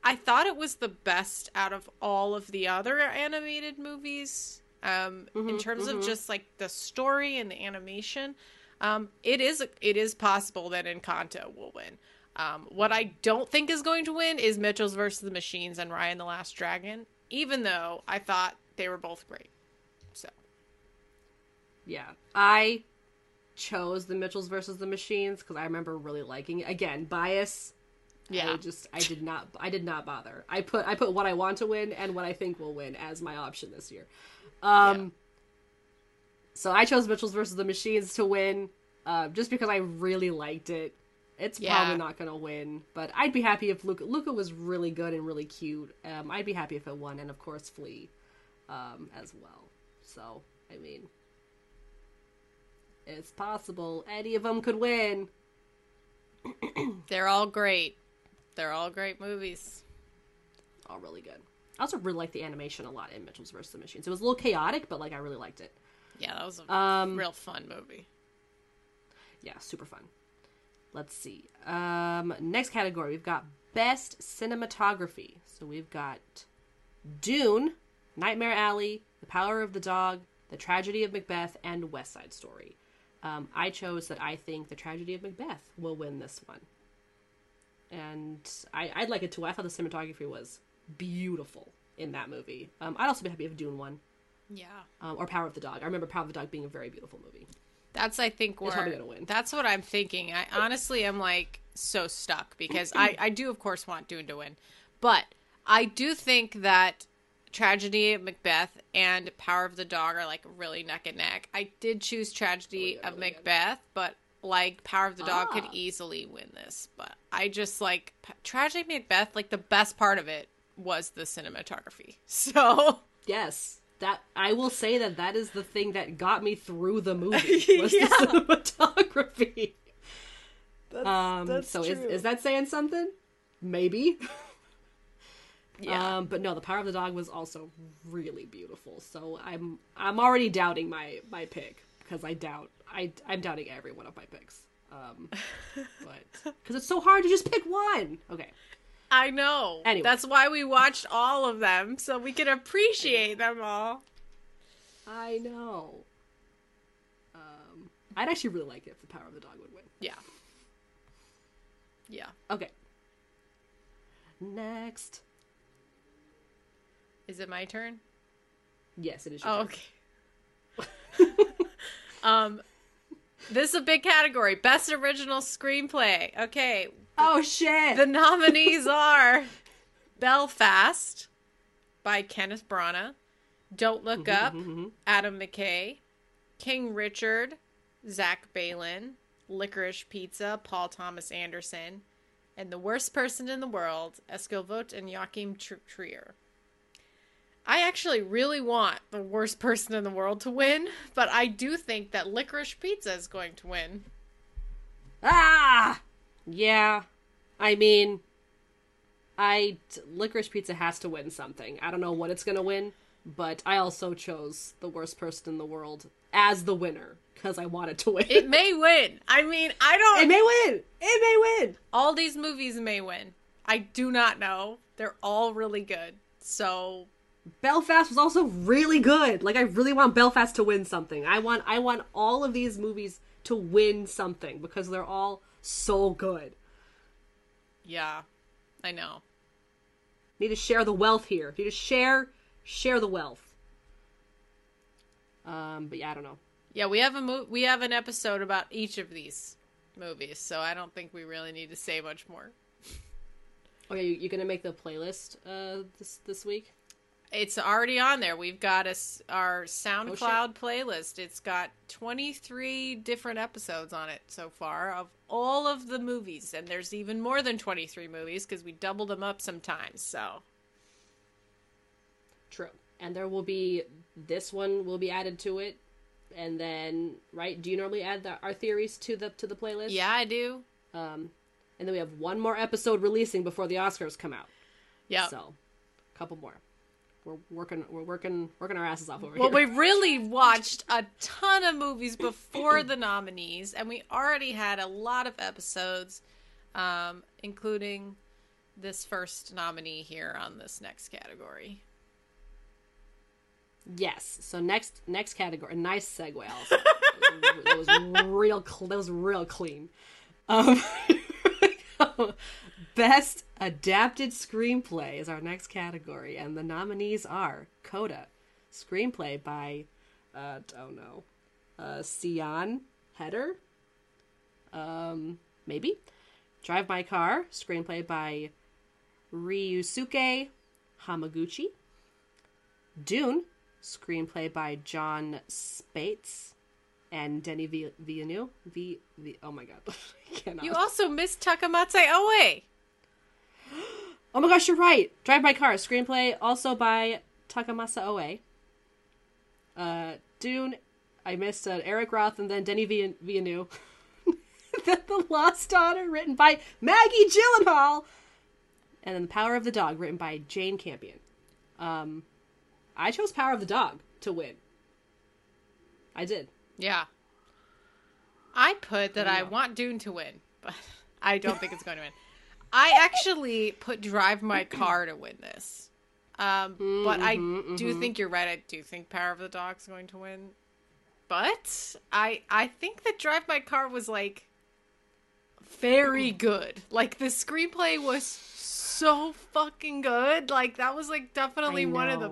I thought it was the best out of all of the other animated movies. Um, in terms of just like the story and the animation, um, it is it is possible that Encanto will win. Um, what I don't think is going to win is Mitchell's versus the Machines and Raya and the Last Dragon. even though I thought they were both great. So, yeah, I chose the Mitchells versus the Machines because I remember really liking it. Again, bias. Yeah, I just I did not I did not bother. I put I put what I want to win and what I think will win as my option this year. Um, yeah. so I chose Mitchells versus the Machines to win, uh, just because I really liked it. It's yeah. probably not gonna win, but I'd be happy if Luca Luca was really good and really cute. Um, I'd be happy if it won, and of course Flee, um, as well. So I mean, it's possible any of them could win. They're all great. They're all great movies. All really good. I also really like the animation a lot in Mitchell's vs. the Machines. It was a little chaotic, but like I really liked it. Yeah, that was a um, real fun movie. Yeah, super fun. Let's see. Um, next category, we've got best cinematography. So we've got Dune, Nightmare Alley, The Power of the Dog, The Tragedy of Macbeth, and West Side Story. Um, I chose that I think The Tragedy of Macbeth will win this one. And I, I'd like it too. I thought the cinematography was beautiful in that movie. Um, I'd also be happy if Dune won. Yeah. Um, or Power of the Dog. I remember Power of the Dog being a very beautiful movie. That's I think where probably gonna win. That's what I'm thinking. I honestly am like so stuck because I I do of course want Dune to win, but I do think that Tragedy of Macbeth and Power of the Dog are like really neck and neck. I did choose Tragedy oh, yeah, of Macbeth, but like Power of the Dog ah. could easily win this. But I just like Tragedy of Macbeth. Like the best part of it was the cinematography. [LAUGHS] So yes, that I will say that that is the thing that got me through the [LAUGHS] movie was yeah. the [LAUGHS] cinematography. That's, um, that's so true. is is that saying something? Maybe. Yeah. Um, but no, the power of the dog was also really beautiful. So I'm I'm already doubting my my pick because I doubt I I'm doubting every one of my picks. Um, but because it's so hard to just pick one. Okay. I know. Anyway. That's why we watched all of them so we can appreciate them all. I know. Um, I'd actually really like it if the power of the dog would win. Yeah. Yeah. Okay. Next. Is it my turn? Yes, it is. oh, okay. [LAUGHS] um, this is a big category: best original screenplay. Okay. Oh shit! The nominees [LAUGHS] are Belfast by Kenneth Branagh, Don't Look mm-hmm, Up, mm-hmm. Adam McKay, King Richard, Zach Baylin, Licorice Pizza, Paul Thomas Anderson, and The Worst Person in the World, Eskil Vogt and Joachim Trier. I actually really want the worst person in the world to win, but I do think that licorice pizza is going to win. Ah! Yeah. I mean, I licorice pizza has to win something. I don't know what it's going to win, but I also chose the worst person in the world as the winner because I wanted to win. It may win. I mean, I don't It may win. It may win. All these movies may win. I do not know. They're all really good. So Belfast was also really good. Like I really want Belfast to win something. I want I want all of these movies to win something because they're all so good. Yeah. I know. Need to share the wealth here. Need to share share the wealth. Um but yeah, I don't know. Yeah, we have a mo- we have an episode about each of these movies, so I don't think we really need to say much more. Okay, you, you gonna make the playlist uh this this week? It's already on there. We've got a, our SoundCloud oh, playlist. It's got 23 different episodes on it so far of all of the movies. And there's even more than 23 movies because we double them up sometimes. So. True. And there will be, this one will be added to it. And then, right? Do you normally add the, our theories to the to the playlist? Yeah, I do. Um, and then we have one more episode releasing before the Oscars come out. Yeah. So, a couple more we're working we're working working our asses off over well, here. Well, we really watched a ton of movies before the nominees, and we already had a lot of episodes, um, including this first nominee here on this next category. Yes. So next next category, nice segue. Also, it [LAUGHS] was real. That was real clean. Um, [LAUGHS] best Adapted screenplay is our next category, and the nominees are Coda, screenplay by, uh, oh no, uh, Sian Heder, um, maybe. Drive My Car, screenplay by Ryusuke Hamaguchi. Dune, screenplay by Jon Spaihts and Denis Villeneuve. V, v, oh my god. [LAUGHS] You also missed Takamasa Oe. [GASPS] Oh my gosh, you're right. Drive My Car, screenplay also by Takamasa Oe. Uh, Dune, I missed uh, Eric Roth and then Denis Villeneuve. [LAUGHS] the Lost Daughter, written by Maggie Gyllenhaal, and then The Power of the Dog, written by Jane Campion. Um, I chose Power of the Dog to win. I did. Yeah. I put that I, I want Dune to win, but [LAUGHS] I don't think it's going to win. I actually put Drive My Car to win this. Um, mm-hmm, but I mm-hmm. do mm-hmm. think you're right. I do think Power of the Dog is going to win. But I I think that Drive My Car was like very good. Like the screenplay was so fucking good. Like that was like definitely one of the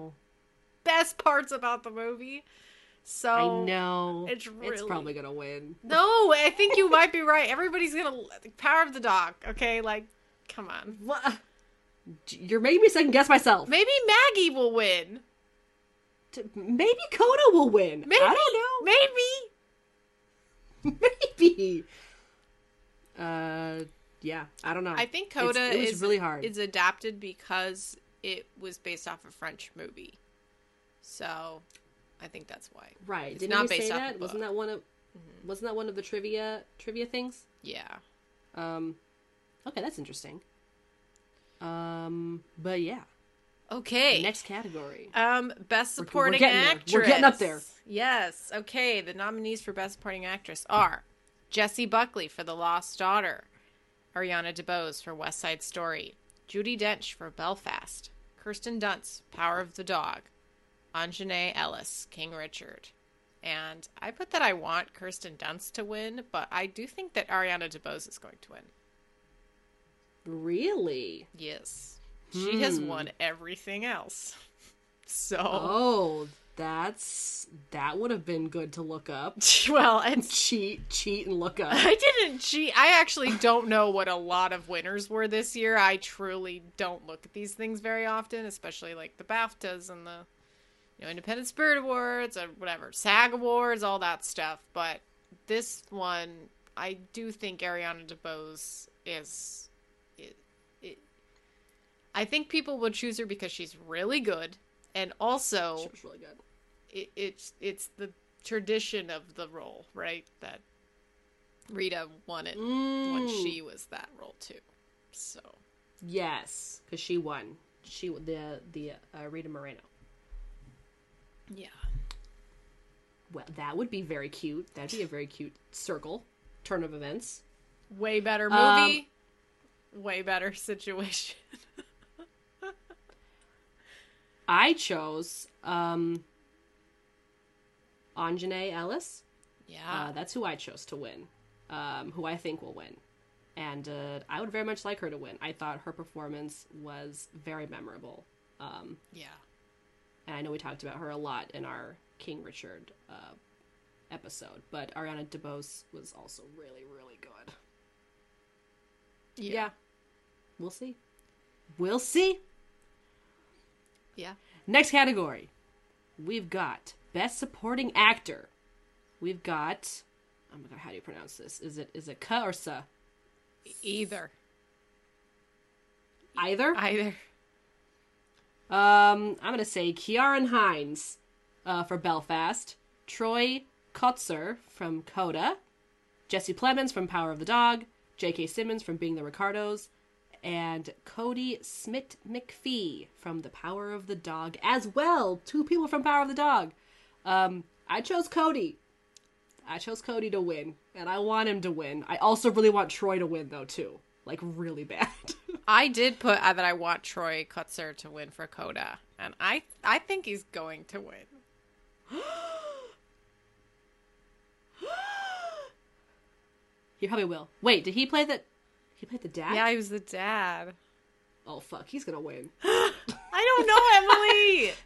best parts about the movie. So I know it's really it's probably gonna win. No, I think you might be right. Everybody's gonna power of the dog. Okay, like come on. What? You're making me second guess myself. Maybe Maggie will win. Maybe Coda will win. Maybe. I don't know. Maybe. [LAUGHS] Maybe. Uh, yeah, I don't know. I think Coda it's, it is really hard. It's adapted because it was based off a French movie, so I think that's why. Right? It's Didn't not based say that? Wasn't that one of mm-hmm. Wasn't that one of the trivia trivia things? Yeah. Um. Okay, that's interesting. Um. But yeah. Okay. Next category. Um, best supporting we're, we're actress. We're getting up there. Yes. Okay. The nominees for best supporting actress are Jessie Buckley for The Lost Daughter, Ariana DeBose for West Side Story, Judi Dench for Belfast, Kirsten Dunst, Power of the Dog, Aunjanue Ellis, King Richard. And I put that I want Kirsten Dunst to win, but I do think that Ariana DeBose is going to win. Really? Yes. Hmm. She has hmm. won everything else. [LAUGHS] So Oh, that's that would have been good to look up. [LAUGHS] Well, and [LAUGHS] cheat, cheat, and look up. I didn't cheat. I actually don't know what a lot of winners were this year. I truly don't look at these things very often, especially like the BAFTAs and the you know Independent Spirit Awards or whatever, SAG Awards, all that stuff. But this one, I do think Ariana DeBose is. I think people would choose her because she's really good, and also she was really good it, it's it's the tradition of the role, right? That Rita won it mm. when she was that role too. So yes, because she won. She the the uh, Rita Moreno. Yeah. Well, that would be very cute. That'd be a very cute circle turn of events. Way better movie. Um, way better [LAUGHS] situation. I chose um Aunjanue Ellis. Yeah. Uh, that's who I chose to win, um, who I think will win. And uh, I would very much like her to win. I thought her performance was very memorable. Um, yeah. And I know we talked about her a lot in our King Richard uh, episode, but Ariana DeBose was also really, really good. Yeah. yeah. We'll see. We'll see. Yeah. Next category. We've got Best Supporting Actor. We've got. Oh my god, how do you pronounce this? Is it is it Ka or Sa? Either. Either. Either. Um, I'm gonna say Ciarán Hines uh, for Belfast, Troy Kotsur from Coda, Jesse Plemons from Power of the Dog, J.K. Simmons from Being the Ricardos, and Cody Smit-McPhee from The Power of the Dog as well. Two people from Power of the Dog. Um, I chose Cody. I chose Cody to win, and I want him to win. I also really want Troy to win, though, too. Like, really bad. [LAUGHS] I did put uh, that I want Troy Kotsur to win for Coda, and I I think he's going to win. [GASPS] he probably will. Wait, did he play the? He played the dad. Yeah, he was the dad. oh fuck, he's gonna win. [GASPS] I don't know, Emily. [LAUGHS]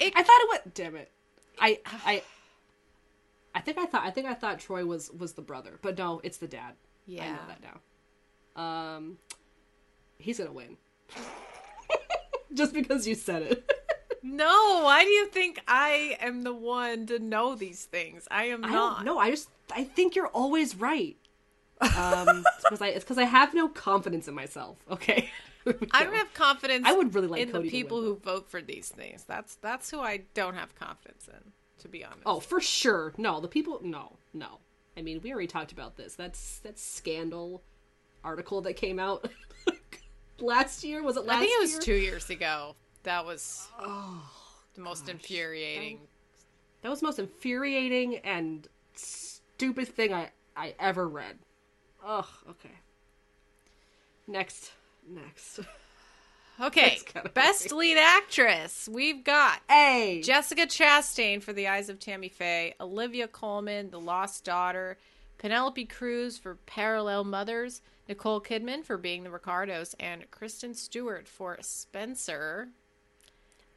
It... I thought it went. Damn it. I I. I think I thought I think I thought Troy was was the brother, but no, it's the dad. Yeah, I know that now. Um, he's gonna win. [LAUGHS] Just because you said it. [LAUGHS] no, why do you think I am the one to know these things? I am not. I no, I just I think you're always right. Um, it's because I it's because I have no confidence in myself. Okay. [LAUGHS] I don't have confidence. I would really like in Cody the people who vote for these things. That's that's who I don't have confidence in, to be honest. Oh, for sure. No, the people. No, no. I mean, we already talked about this. That's that scandal article that came out [LAUGHS] last year. Was it last? Year? I think it was year? two years ago. That was oh, the most gosh. infuriating. That, that was the most infuriating and stupid thing I I ever read. Ugh. Okay. Next. Next. [LAUGHS] Okay, best lead actress. We've got A. Jessica Chastain for The Eyes of Tammy Faye, Olivia Colman, The Lost Daughter, Penelope Cruz for Parallel Mothers, Nicole Kidman for Being the Ricardos, and Kristen Stewart for Spencer.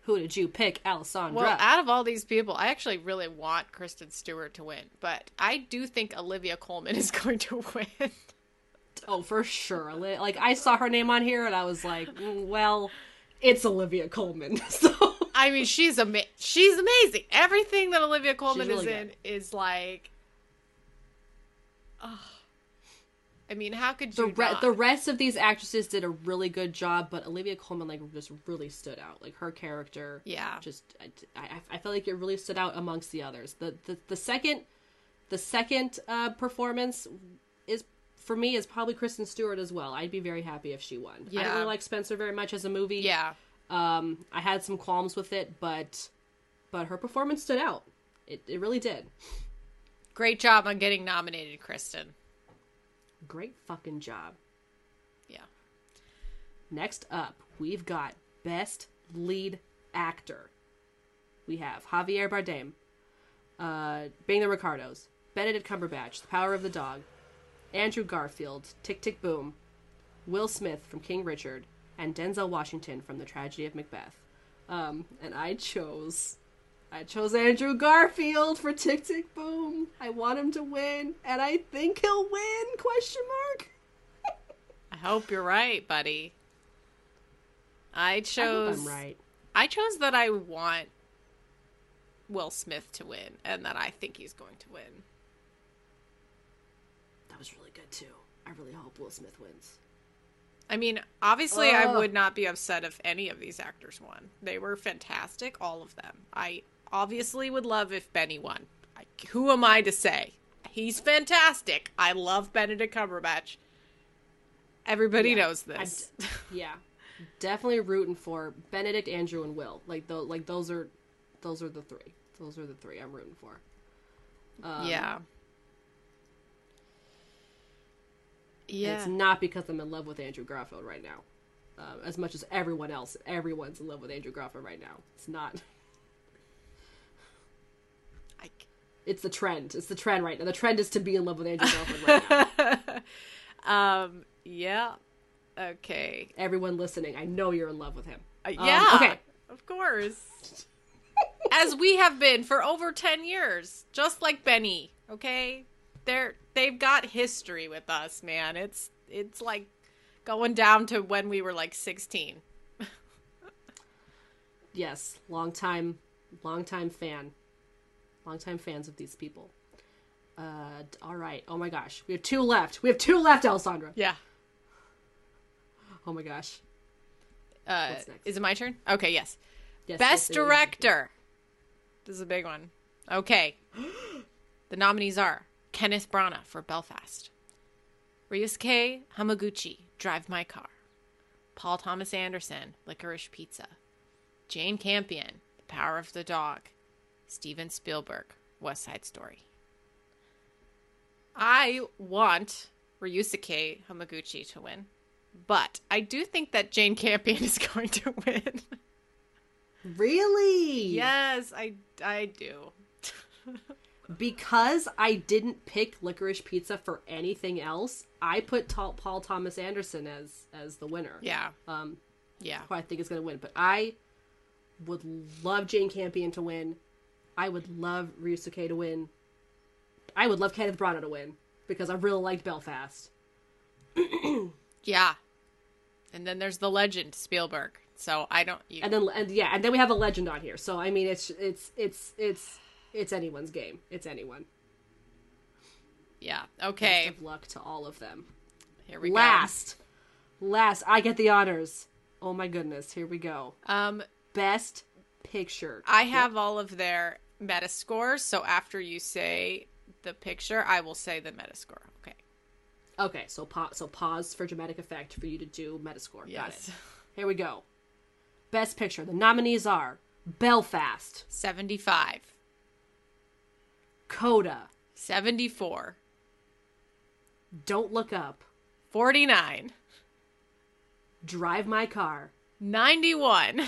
Who did you pick, Alessandra? Well, out of all these people, I actually really want Kristen Stewart to win, but I do think Olivia Colman [LAUGHS] is going to win. Oh, for sure. Like I saw her name on here, and I was like, mm, well, it's Olivia Colman. [LAUGHS] So I mean, she's ama- she's amazing. Everything that Olivia Colman really is good. in is like, oh. I mean, how could you the re- the rest of these actresses did a really good job, but Olivia Colman like just really stood out. Like her character, yeah, just I, I, I felt like it really stood out amongst the others. The the, the second the second uh, performance is for me is probably Kristen Stewart as well. I'd be very happy if she won. Yeah. I don't really like Spencer very much as a movie. Yeah. Um, I had some qualms with it, but but her performance stood out. It it really did. Great job on getting nominated, Kristen. Great fucking job. Yeah. Next up, we've got Best Lead Actor. We have Javier Bardem, uh, Being the Ricardos, Benedict Cumberbatch, The Power of the Dog, Andrew Garfield, Tick Tick Boom, Will Smith from King Richard, and Denzel Washington from The Tragedy of Macbeth. Um, and I chose, I chose Andrew Garfield for Tick Tick Boom. I want him to win, and I think he'll win? Question mark. [LAUGHS] I hope you're right, buddy. I chose. I am right. I chose that I want Will Smith to win, and that I think he's going to win that was really good too. I really hope Will Smith wins. I mean, obviously, uh, I would not be upset if any of these actors won. They were fantastic, all of them. I obviously would love if Benny won. I, who am I to say? He's fantastic. I love Benedict Cumberbatch. Everybody yeah, knows this. D- yeah, definitely rooting for Benedict, Andrew, and Will. Like the like those are those are the three. Those are the three I'm rooting for. Um, yeah. Yeah. it's not because I'm in love with Andrew Garfield right now. Um, as much as everyone else, everyone's in love with Andrew Garfield right now. It's not. I... It's the trend. It's the trend right now. The trend is to be in love with Andrew Garfield right now. [LAUGHS] um. Yeah. Okay. Everyone listening, I know you're in love with him. Uh, yeah. Um, okay. Of course. [LAUGHS] As we have been for over ten years, just like Benny. Okay they're they've got history with us, man. It's it's like going down to when we were like 16. [LAUGHS] yes, long time long time fan. Long time fans of these people. Uh all right. Oh my gosh. We have two left. We have two left, Alessandra. Yeah. Oh my gosh. Uh is it my turn? Okay, yes. yes Best yes, director. This is a big one. Okay. [GASPS] the nominees are Kenneth Branagh for Belfast. Ryusuke Hamaguchi, Drive My Car. Paul Thomas Anderson, Licorice Pizza. Jane Campion, The Power of the Dog. Steven Spielberg, West Side Story. I want Ryusuke Hamaguchi to win, but I do think that Jane Campion is [LAUGHS] going to win. Really? Yes, I I do. because I didn't pick Licorice Pizza for anything else, I put Paul Thomas Anderson as as the winner. Yeah. Um, Yeah. who I think is going to win. But I would love Jane Campion to win. I would love Ryusuke to win. I would love Kenneth Branagh to win because I really liked Belfast. [CLEARS THROAT] Yeah. And then there's the legend Spielberg. So I don't. You, And then and yeah, and then we have a legend on here. So I mean, it's it's it's it's it's anyone's game. It's anyone. yeah. Okay. Best of luck to all of them. Here we Last, last, I get the honors. Oh my goodness, here we go. go. Um, Best picture. I have all of their Metascores. So after you say the picture, I will say the Metascore. Okay. Okay, so pa- so pause for dramatic effect for you to do Metascore. Got Yes. it. Here we go. Best picture. The nominees are Belfast, 75, Coda, 74, Don't Look Up, 49, Drive My Car, 91,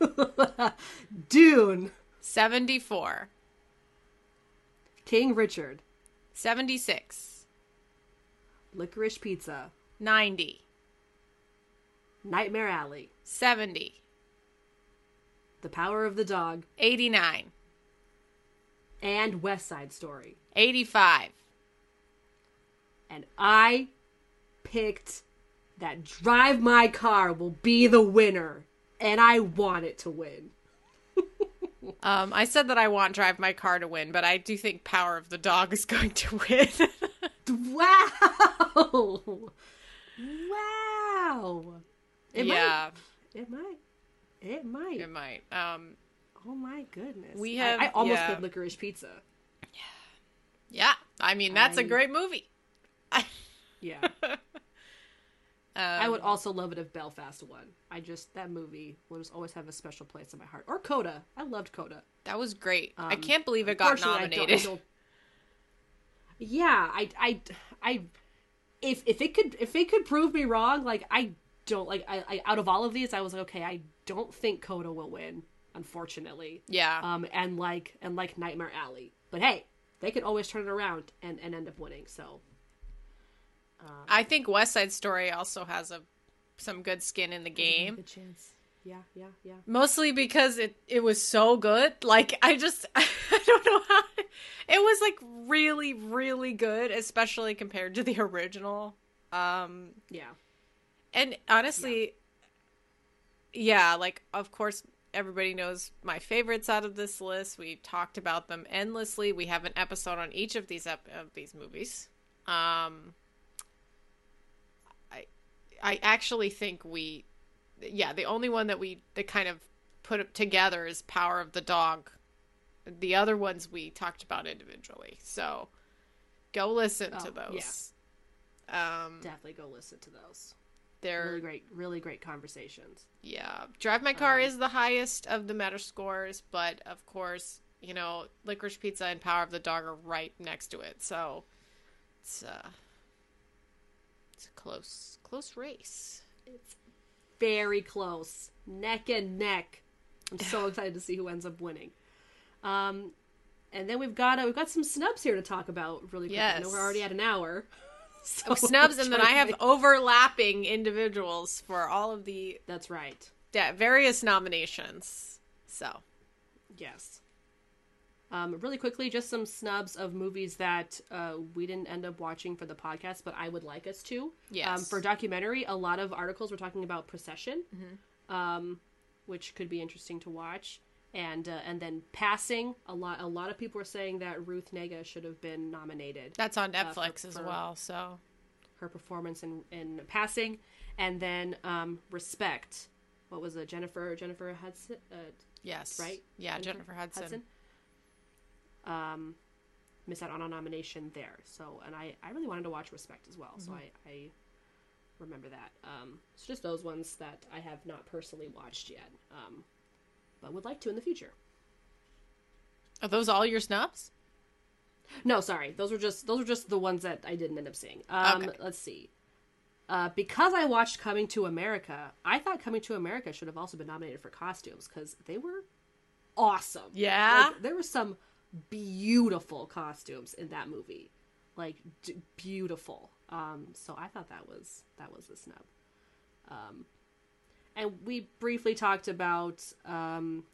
[LAUGHS] Dune, 74, King Richard, 76, Licorice Pizza, 90, Nightmare Alley, 70, The Power of the Dog, 89, and West Side Story. 85. And I picked that Drive My Car will be the winner, and I want it to win. Um, I said that I want Drive My Car to win, but I do think Power of the Dog is going to win. [LAUGHS] Wow! Wow! It yeah, might. It might. It might. it might. Um, Oh my goodness. We have- I, almost yeah. put licorice pizza. yeah, Yeah. I mean that's a I- great movie. [LAUGHS] Yeah. Um, I would also love it if Belfast won. I just that movie will just always have a special place in my heart. Or Coda. I loved Coda. That was great. I Um, can't believe it got Unfortunately, I don't- I nominated. don't- yeah, I, I, I, if if it could if it could prove me wrong, like I don't like I, I out of all of these, I was like, okay, I don't think Coda will win, unfortunately. yeah, Um, and like and like Nightmare Alley, but hey, they could always turn it around and and end up winning. So I think West Side Story also has a some good skin in the game. good chance. Yeah, yeah, yeah. Mostly because it it was so good. Like I just [LAUGHS] I don't know how it was like really really good, especially compared to the original. Um Yeah. and honestly yeah, like of course everybody knows my favorites out of this list. We've talked about them endlessly. We have an episode on each of these ep- of these movies. Um I actually think we yeah, the only one that we that kind of put together is Power of the Dog. The other ones we talked about individually. So go listen to Oh, those. Um Definitely go listen to those. they're Really great, really great conversations. yeah. Drive My Car is the highest of the meta scores, but of course, you know, Licorice Pizza and Power of the Dog are right next to it. So it's uh it's a close close race. It's very close, neck and neck. I'm so [SIGHS] excited to see who ends up winning. Um, and then we've got uh, we've got some snubs here to talk about really quick. I know Yes. we're already at an hour. [LAUGHS] So Oh, snubs and then I have [LAUGHS] overlapping individuals for all of the That's right. yeah, various nominations. So, Yes. Um, really quickly, just some snubs of movies that uh, we didn't end up watching for the podcast, but I would like us to. Um, for documentary, a lot of articles were talking about Procession, Mm-hmm. um, which could be interesting to watch. And uh, and then Passing, a lot a lot of people were saying that Ruth Negga should have been nominated. that's on Uh, for- Netflix as for- well. So, Her performance in, in Passing, and then um, Respect. What was it? Jennifer Jennifer Hudson. Uh, yes. right? Yeah, Jennifer Hudson. Um, missed out on a nomination there. So, and I, I really wanted to watch Respect as well. So I, I remember that. Um, it's just those ones that I have not personally watched yet, um, but would like to in the future. Are those all your snubs? No, sorry, those were just those were just the ones that I didn't end up seeing. Um, Okay. Let's see. Uh, because I watched Coming to America, I thought Coming to America should have also been nominated for costumes because they were awesome. Yeah? Like, there were some beautiful costumes in that movie, like d- beautiful. Um, so I thought that was that was a snub. Um, and we briefly talked about um,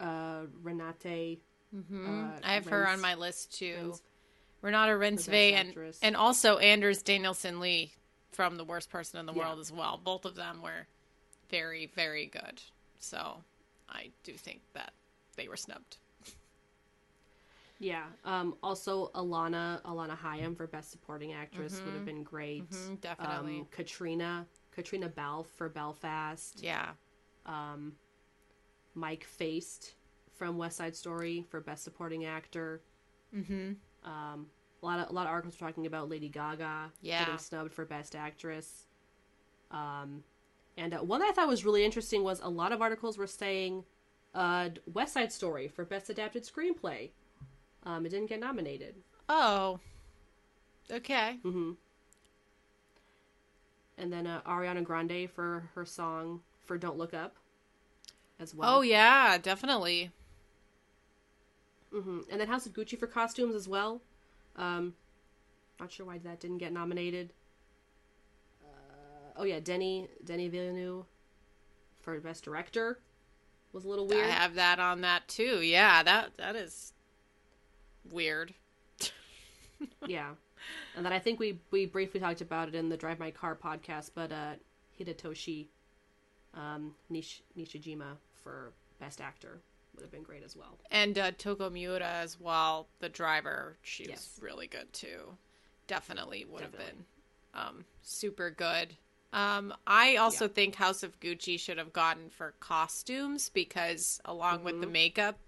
uh, Renate. Mm-hmm. Uh, I have her on my list too. Rins, Renata Reinsve and and also Anders Danielsen Lie from The Worst Person in the yeah. World as well. Both of them were very very good. So I do think that they were snubbed. Yeah. Um, also, Alana Alana Haim for Best Supporting Actress mm-hmm. would have been great. Mm-hmm, definitely. Um, Katrina Katrina Balfe for Belfast. Yeah. Um, Mike Faist from West Side Story for Best Supporting Actor. Mm-hmm. Um, a lot of a lot of articles were talking about Lady Gaga yeah. getting snubbed for Best Actress. Um, and uh, one that I thought was really interesting was a lot of articles were saying uh, West Side Story for Best Adapted Screenplay. Um, it didn't get nominated. Oh. Okay. Mm-hmm. And then uh, Ariana Grande for her song for "Don't Look Up," as well. Oh yeah, definitely. Mm-hmm. And then House of Gucci for costumes as well. Um, not sure why that didn't get nominated. Uh, oh yeah, Denny Denny Villeneuve for best director was a little weird. I have that on that too. Yeah, that that is weird. yeah. And then I think we we briefly talked about it in the Drive My Car podcast, but uh Hidetoshi um Nish- Nishijima for best actor would have been great as well. And uh, Toko Miura as well, the driver. She yes. was really good too. Definitely would Definitely. have been um, super good. Um, I also yeah. think House of Gucci should have gotten for costumes because along mm-hmm. with the mm-hmm. makeup,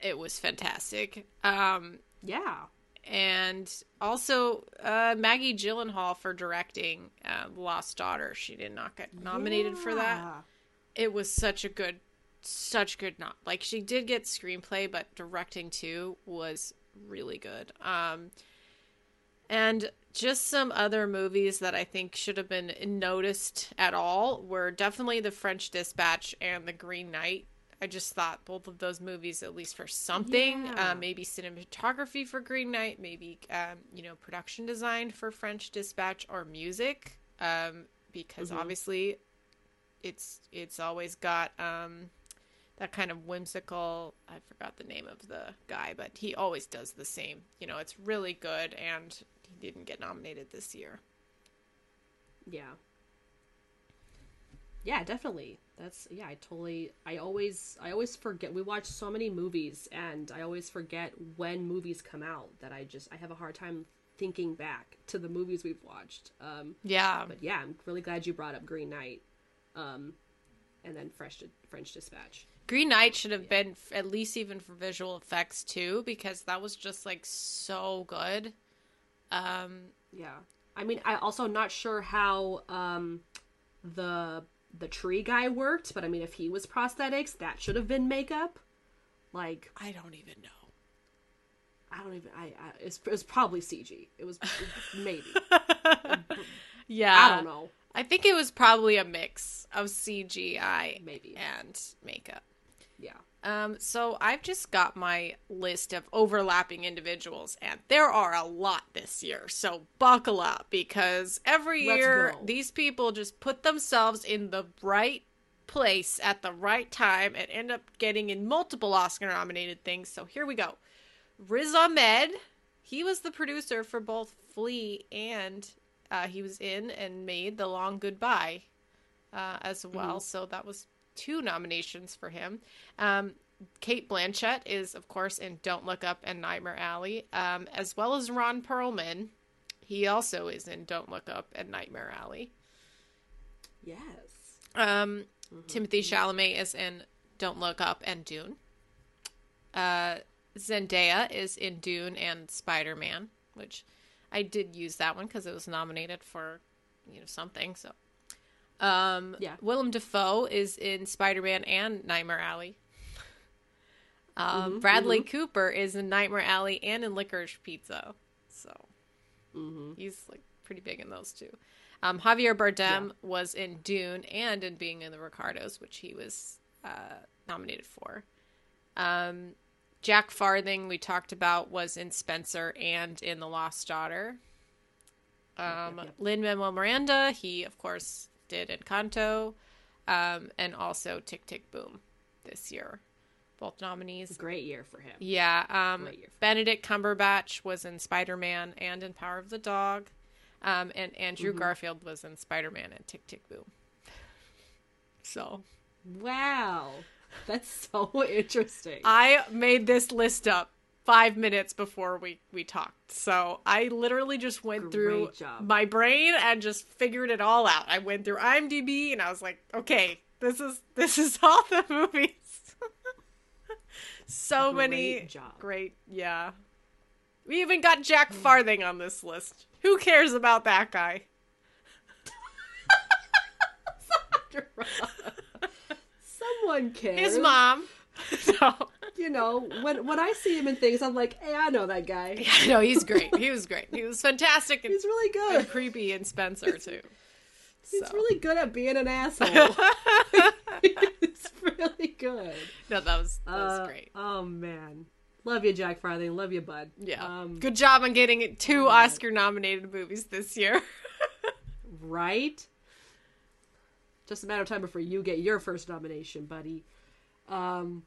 it was fantastic. Um, yeah. And also uh, Maggie Gyllenhaal for directing uh, Lost Daughter. She did not get nominated yeah. for that. It was such a good, such good not like she did get screenplay, but directing too was really good. Um, and just some other movies that I think should have been noticed at all were definitely The French Dispatch and The Green Knight. I just thought both of those movies, at least for something, yeah. uh, maybe cinematography for Green Knight, maybe um, you know production design for French Dispatch or music, um, because mm-hmm. obviously it's it's always got um, that kind of whimsical. I forgot the name of the guy, but he always does the same. You know, it's really good, and he didn't get nominated this year. Yeah. Yeah, definitely. That's yeah, I totally I always I always forget we watch so many movies and I always forget when movies come out that I just I have a hard time thinking back to the movies we've watched. Um Yeah. But yeah, I'm really glad you brought up Green Knight. Um and then Fresh French Dispatch. Green Knight should have yeah. been at least even for visual effects too because that was just like so good. Um yeah. I mean, I also not sure how um the the tree guy worked, but I mean, if he was prosthetics, that should have been makeup. Like, I don't even know. I don't even. I. I it was probably CG. It was maybe. [LAUGHS] yeah. I don't know. I think it was probably a mix of CGI maybe and makeup. Yeah. Um, so I've just got my list of overlapping individuals, and there are a lot this year. So buckle up because every Let's year go. these people just put themselves in the right place at the right time and end up getting in multiple Oscar nominated things. So here we go. Riz Ahmed, he was the producer for both Flee and uh, he was in and made The Long Goodbye uh, as well. Mm-hmm. So that was two nominations for him. Um, Cate Blanchett is, of course, in Don't Look Up and Nightmare Alley, um, as well as Ron Perlman. He also is in Don't Look Up and Nightmare Alley. Yes. Um, mm-hmm. Timothée Chalamet is in Don't Look Up and Dune. Uh, Zendaya is in Dune and Spider Man, which I did use that one because it was nominated for you know something. So um, yeah. Willem Dafoe is in Spider Man and Nightmare Alley. Um, mm-hmm, Bradley mm-hmm. Cooper is in Nightmare Alley and in Licorice Pizza. So mm-hmm. he's like pretty big in those two. Um, Javier Bardem yeah. was in Dune and in Being in the Ricardos, which he was uh, nominated for. Um, Jack Farthing, we talked about, was in Spencer and in The Lost Daughter. Um, Lin Manuel Miranda, he, of course, did Encanto um, and also Tick Tick Boom this year. Both nominees. Great year for him. Yeah. Um, Benedict Cumberbatch was in Spider Man and in Power of the Dog. Um, and Andrew mm-hmm. Garfield was in Spider Man and Tick Tick Boom. So. Wow. That's [LAUGHS] so interesting. I made this list up five minutes before we we talked. So I literally just went Great through job. my brain and just figured it all out. I went through IMDb and I was like, okay, this is this is [LAUGHS] all the movies. [LAUGHS] so great many job. great, yeah. We even got Jack hmm. Farthing on this list. Who cares about that guy? [LAUGHS] Someone cares. His mom. so you know, when when I see him in things, I'm like, hey, I know that guy. Yeah, no, he's great. He was great. He was fantastic. And, he's really good. And creepy and Spencer too. He's so. really good at being an asshole. [LAUGHS] [LAUGHS] it's really good. No, that was that was uh, great. Oh man. Love you, Jack Farthing. Love you, bud. Yeah. Um, Good job on getting two Oscar nominated movies this year. [LAUGHS] right? Just a matter of time before you get your first nomination, buddy. Um,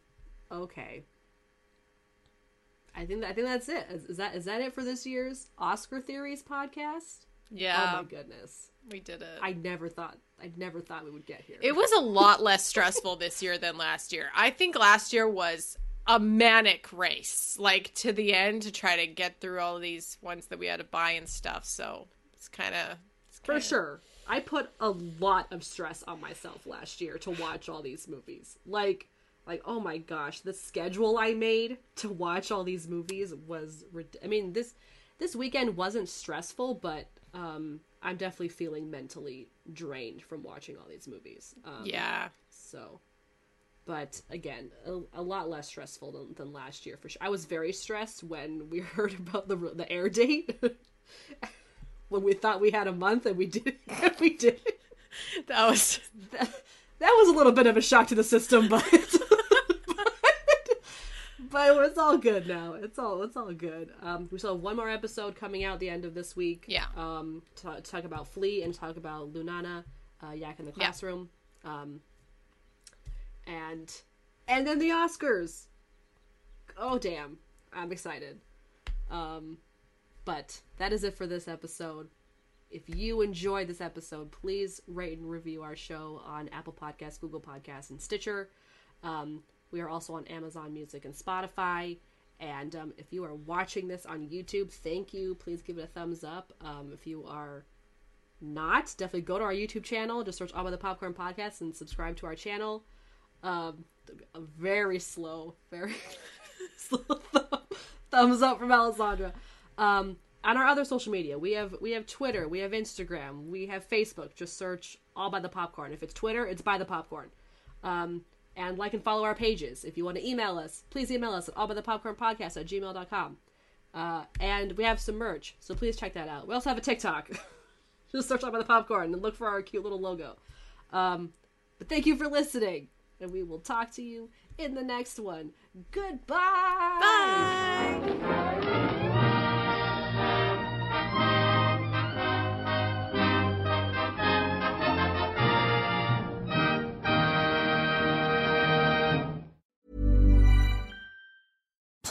okay. I think I think that's it. Is, is, that is that it for this year's Oscar Theories podcast? Yeah. Oh my goodness. We did it. I never thought I never thought we would get here. It was a lot less stressful this year than last year. I think last year was a manic race, like to the end to try to get through all these ones that we had to buy and stuff. So it's kind of for sure. I put a lot of stress on myself last year to watch all these movies. Like like oh my gosh the schedule i made to watch all these movies was i mean this this weekend wasn't stressful but um i'm definitely feeling mentally drained from watching all these movies um, yeah. so. But again a, a lot less stressful than, than last year for sure. I was very stressed when we [LAUGHS] heard about the the air date. [LAUGHS] When we thought we had a month and we did [LAUGHS] we did. That was that, that was a little bit of a shock to the system but but it's all good now. It's all it's all good. Um, we still have one more episode coming out the end of this week. Yeah. Um, to, to talk about Flee and talk about Lunana, uh, Yak in the classroom. Yeah. Um, and and then the Oscars. Oh damn! I'm excited. Um, but that is it for this episode. If you enjoyed this episode, please rate and review our show on Apple Podcasts, Google Podcasts, and Stitcher. Um, we are also on Amazon Music and Spotify. And um, if you are watching this on YouTube, thank you. Please give it a thumbs up. Um, if you are not, definitely go to our YouTube channel. Just search All by the Popcorn Podcast and subscribe to our channel. Um, a very slow, very [LAUGHS] slow thumbs up from Alessandra. Um, on our other social media, we have we have Twitter, we have Instagram, we have Facebook. Just search All by the Popcorn. If it's Twitter, it's by the Popcorn. Um, and like and follow our pages. If you want to email us, please email us at allbythepopcornpodcast at gmail.com. Uh, and we have some merch, so please check that out. We also have a TikTok. [LAUGHS] Just search All by the Popcorn and look for our cute little logo. Um, but thank you for listening, and we will talk to you in the next one. Goodbye! Bye!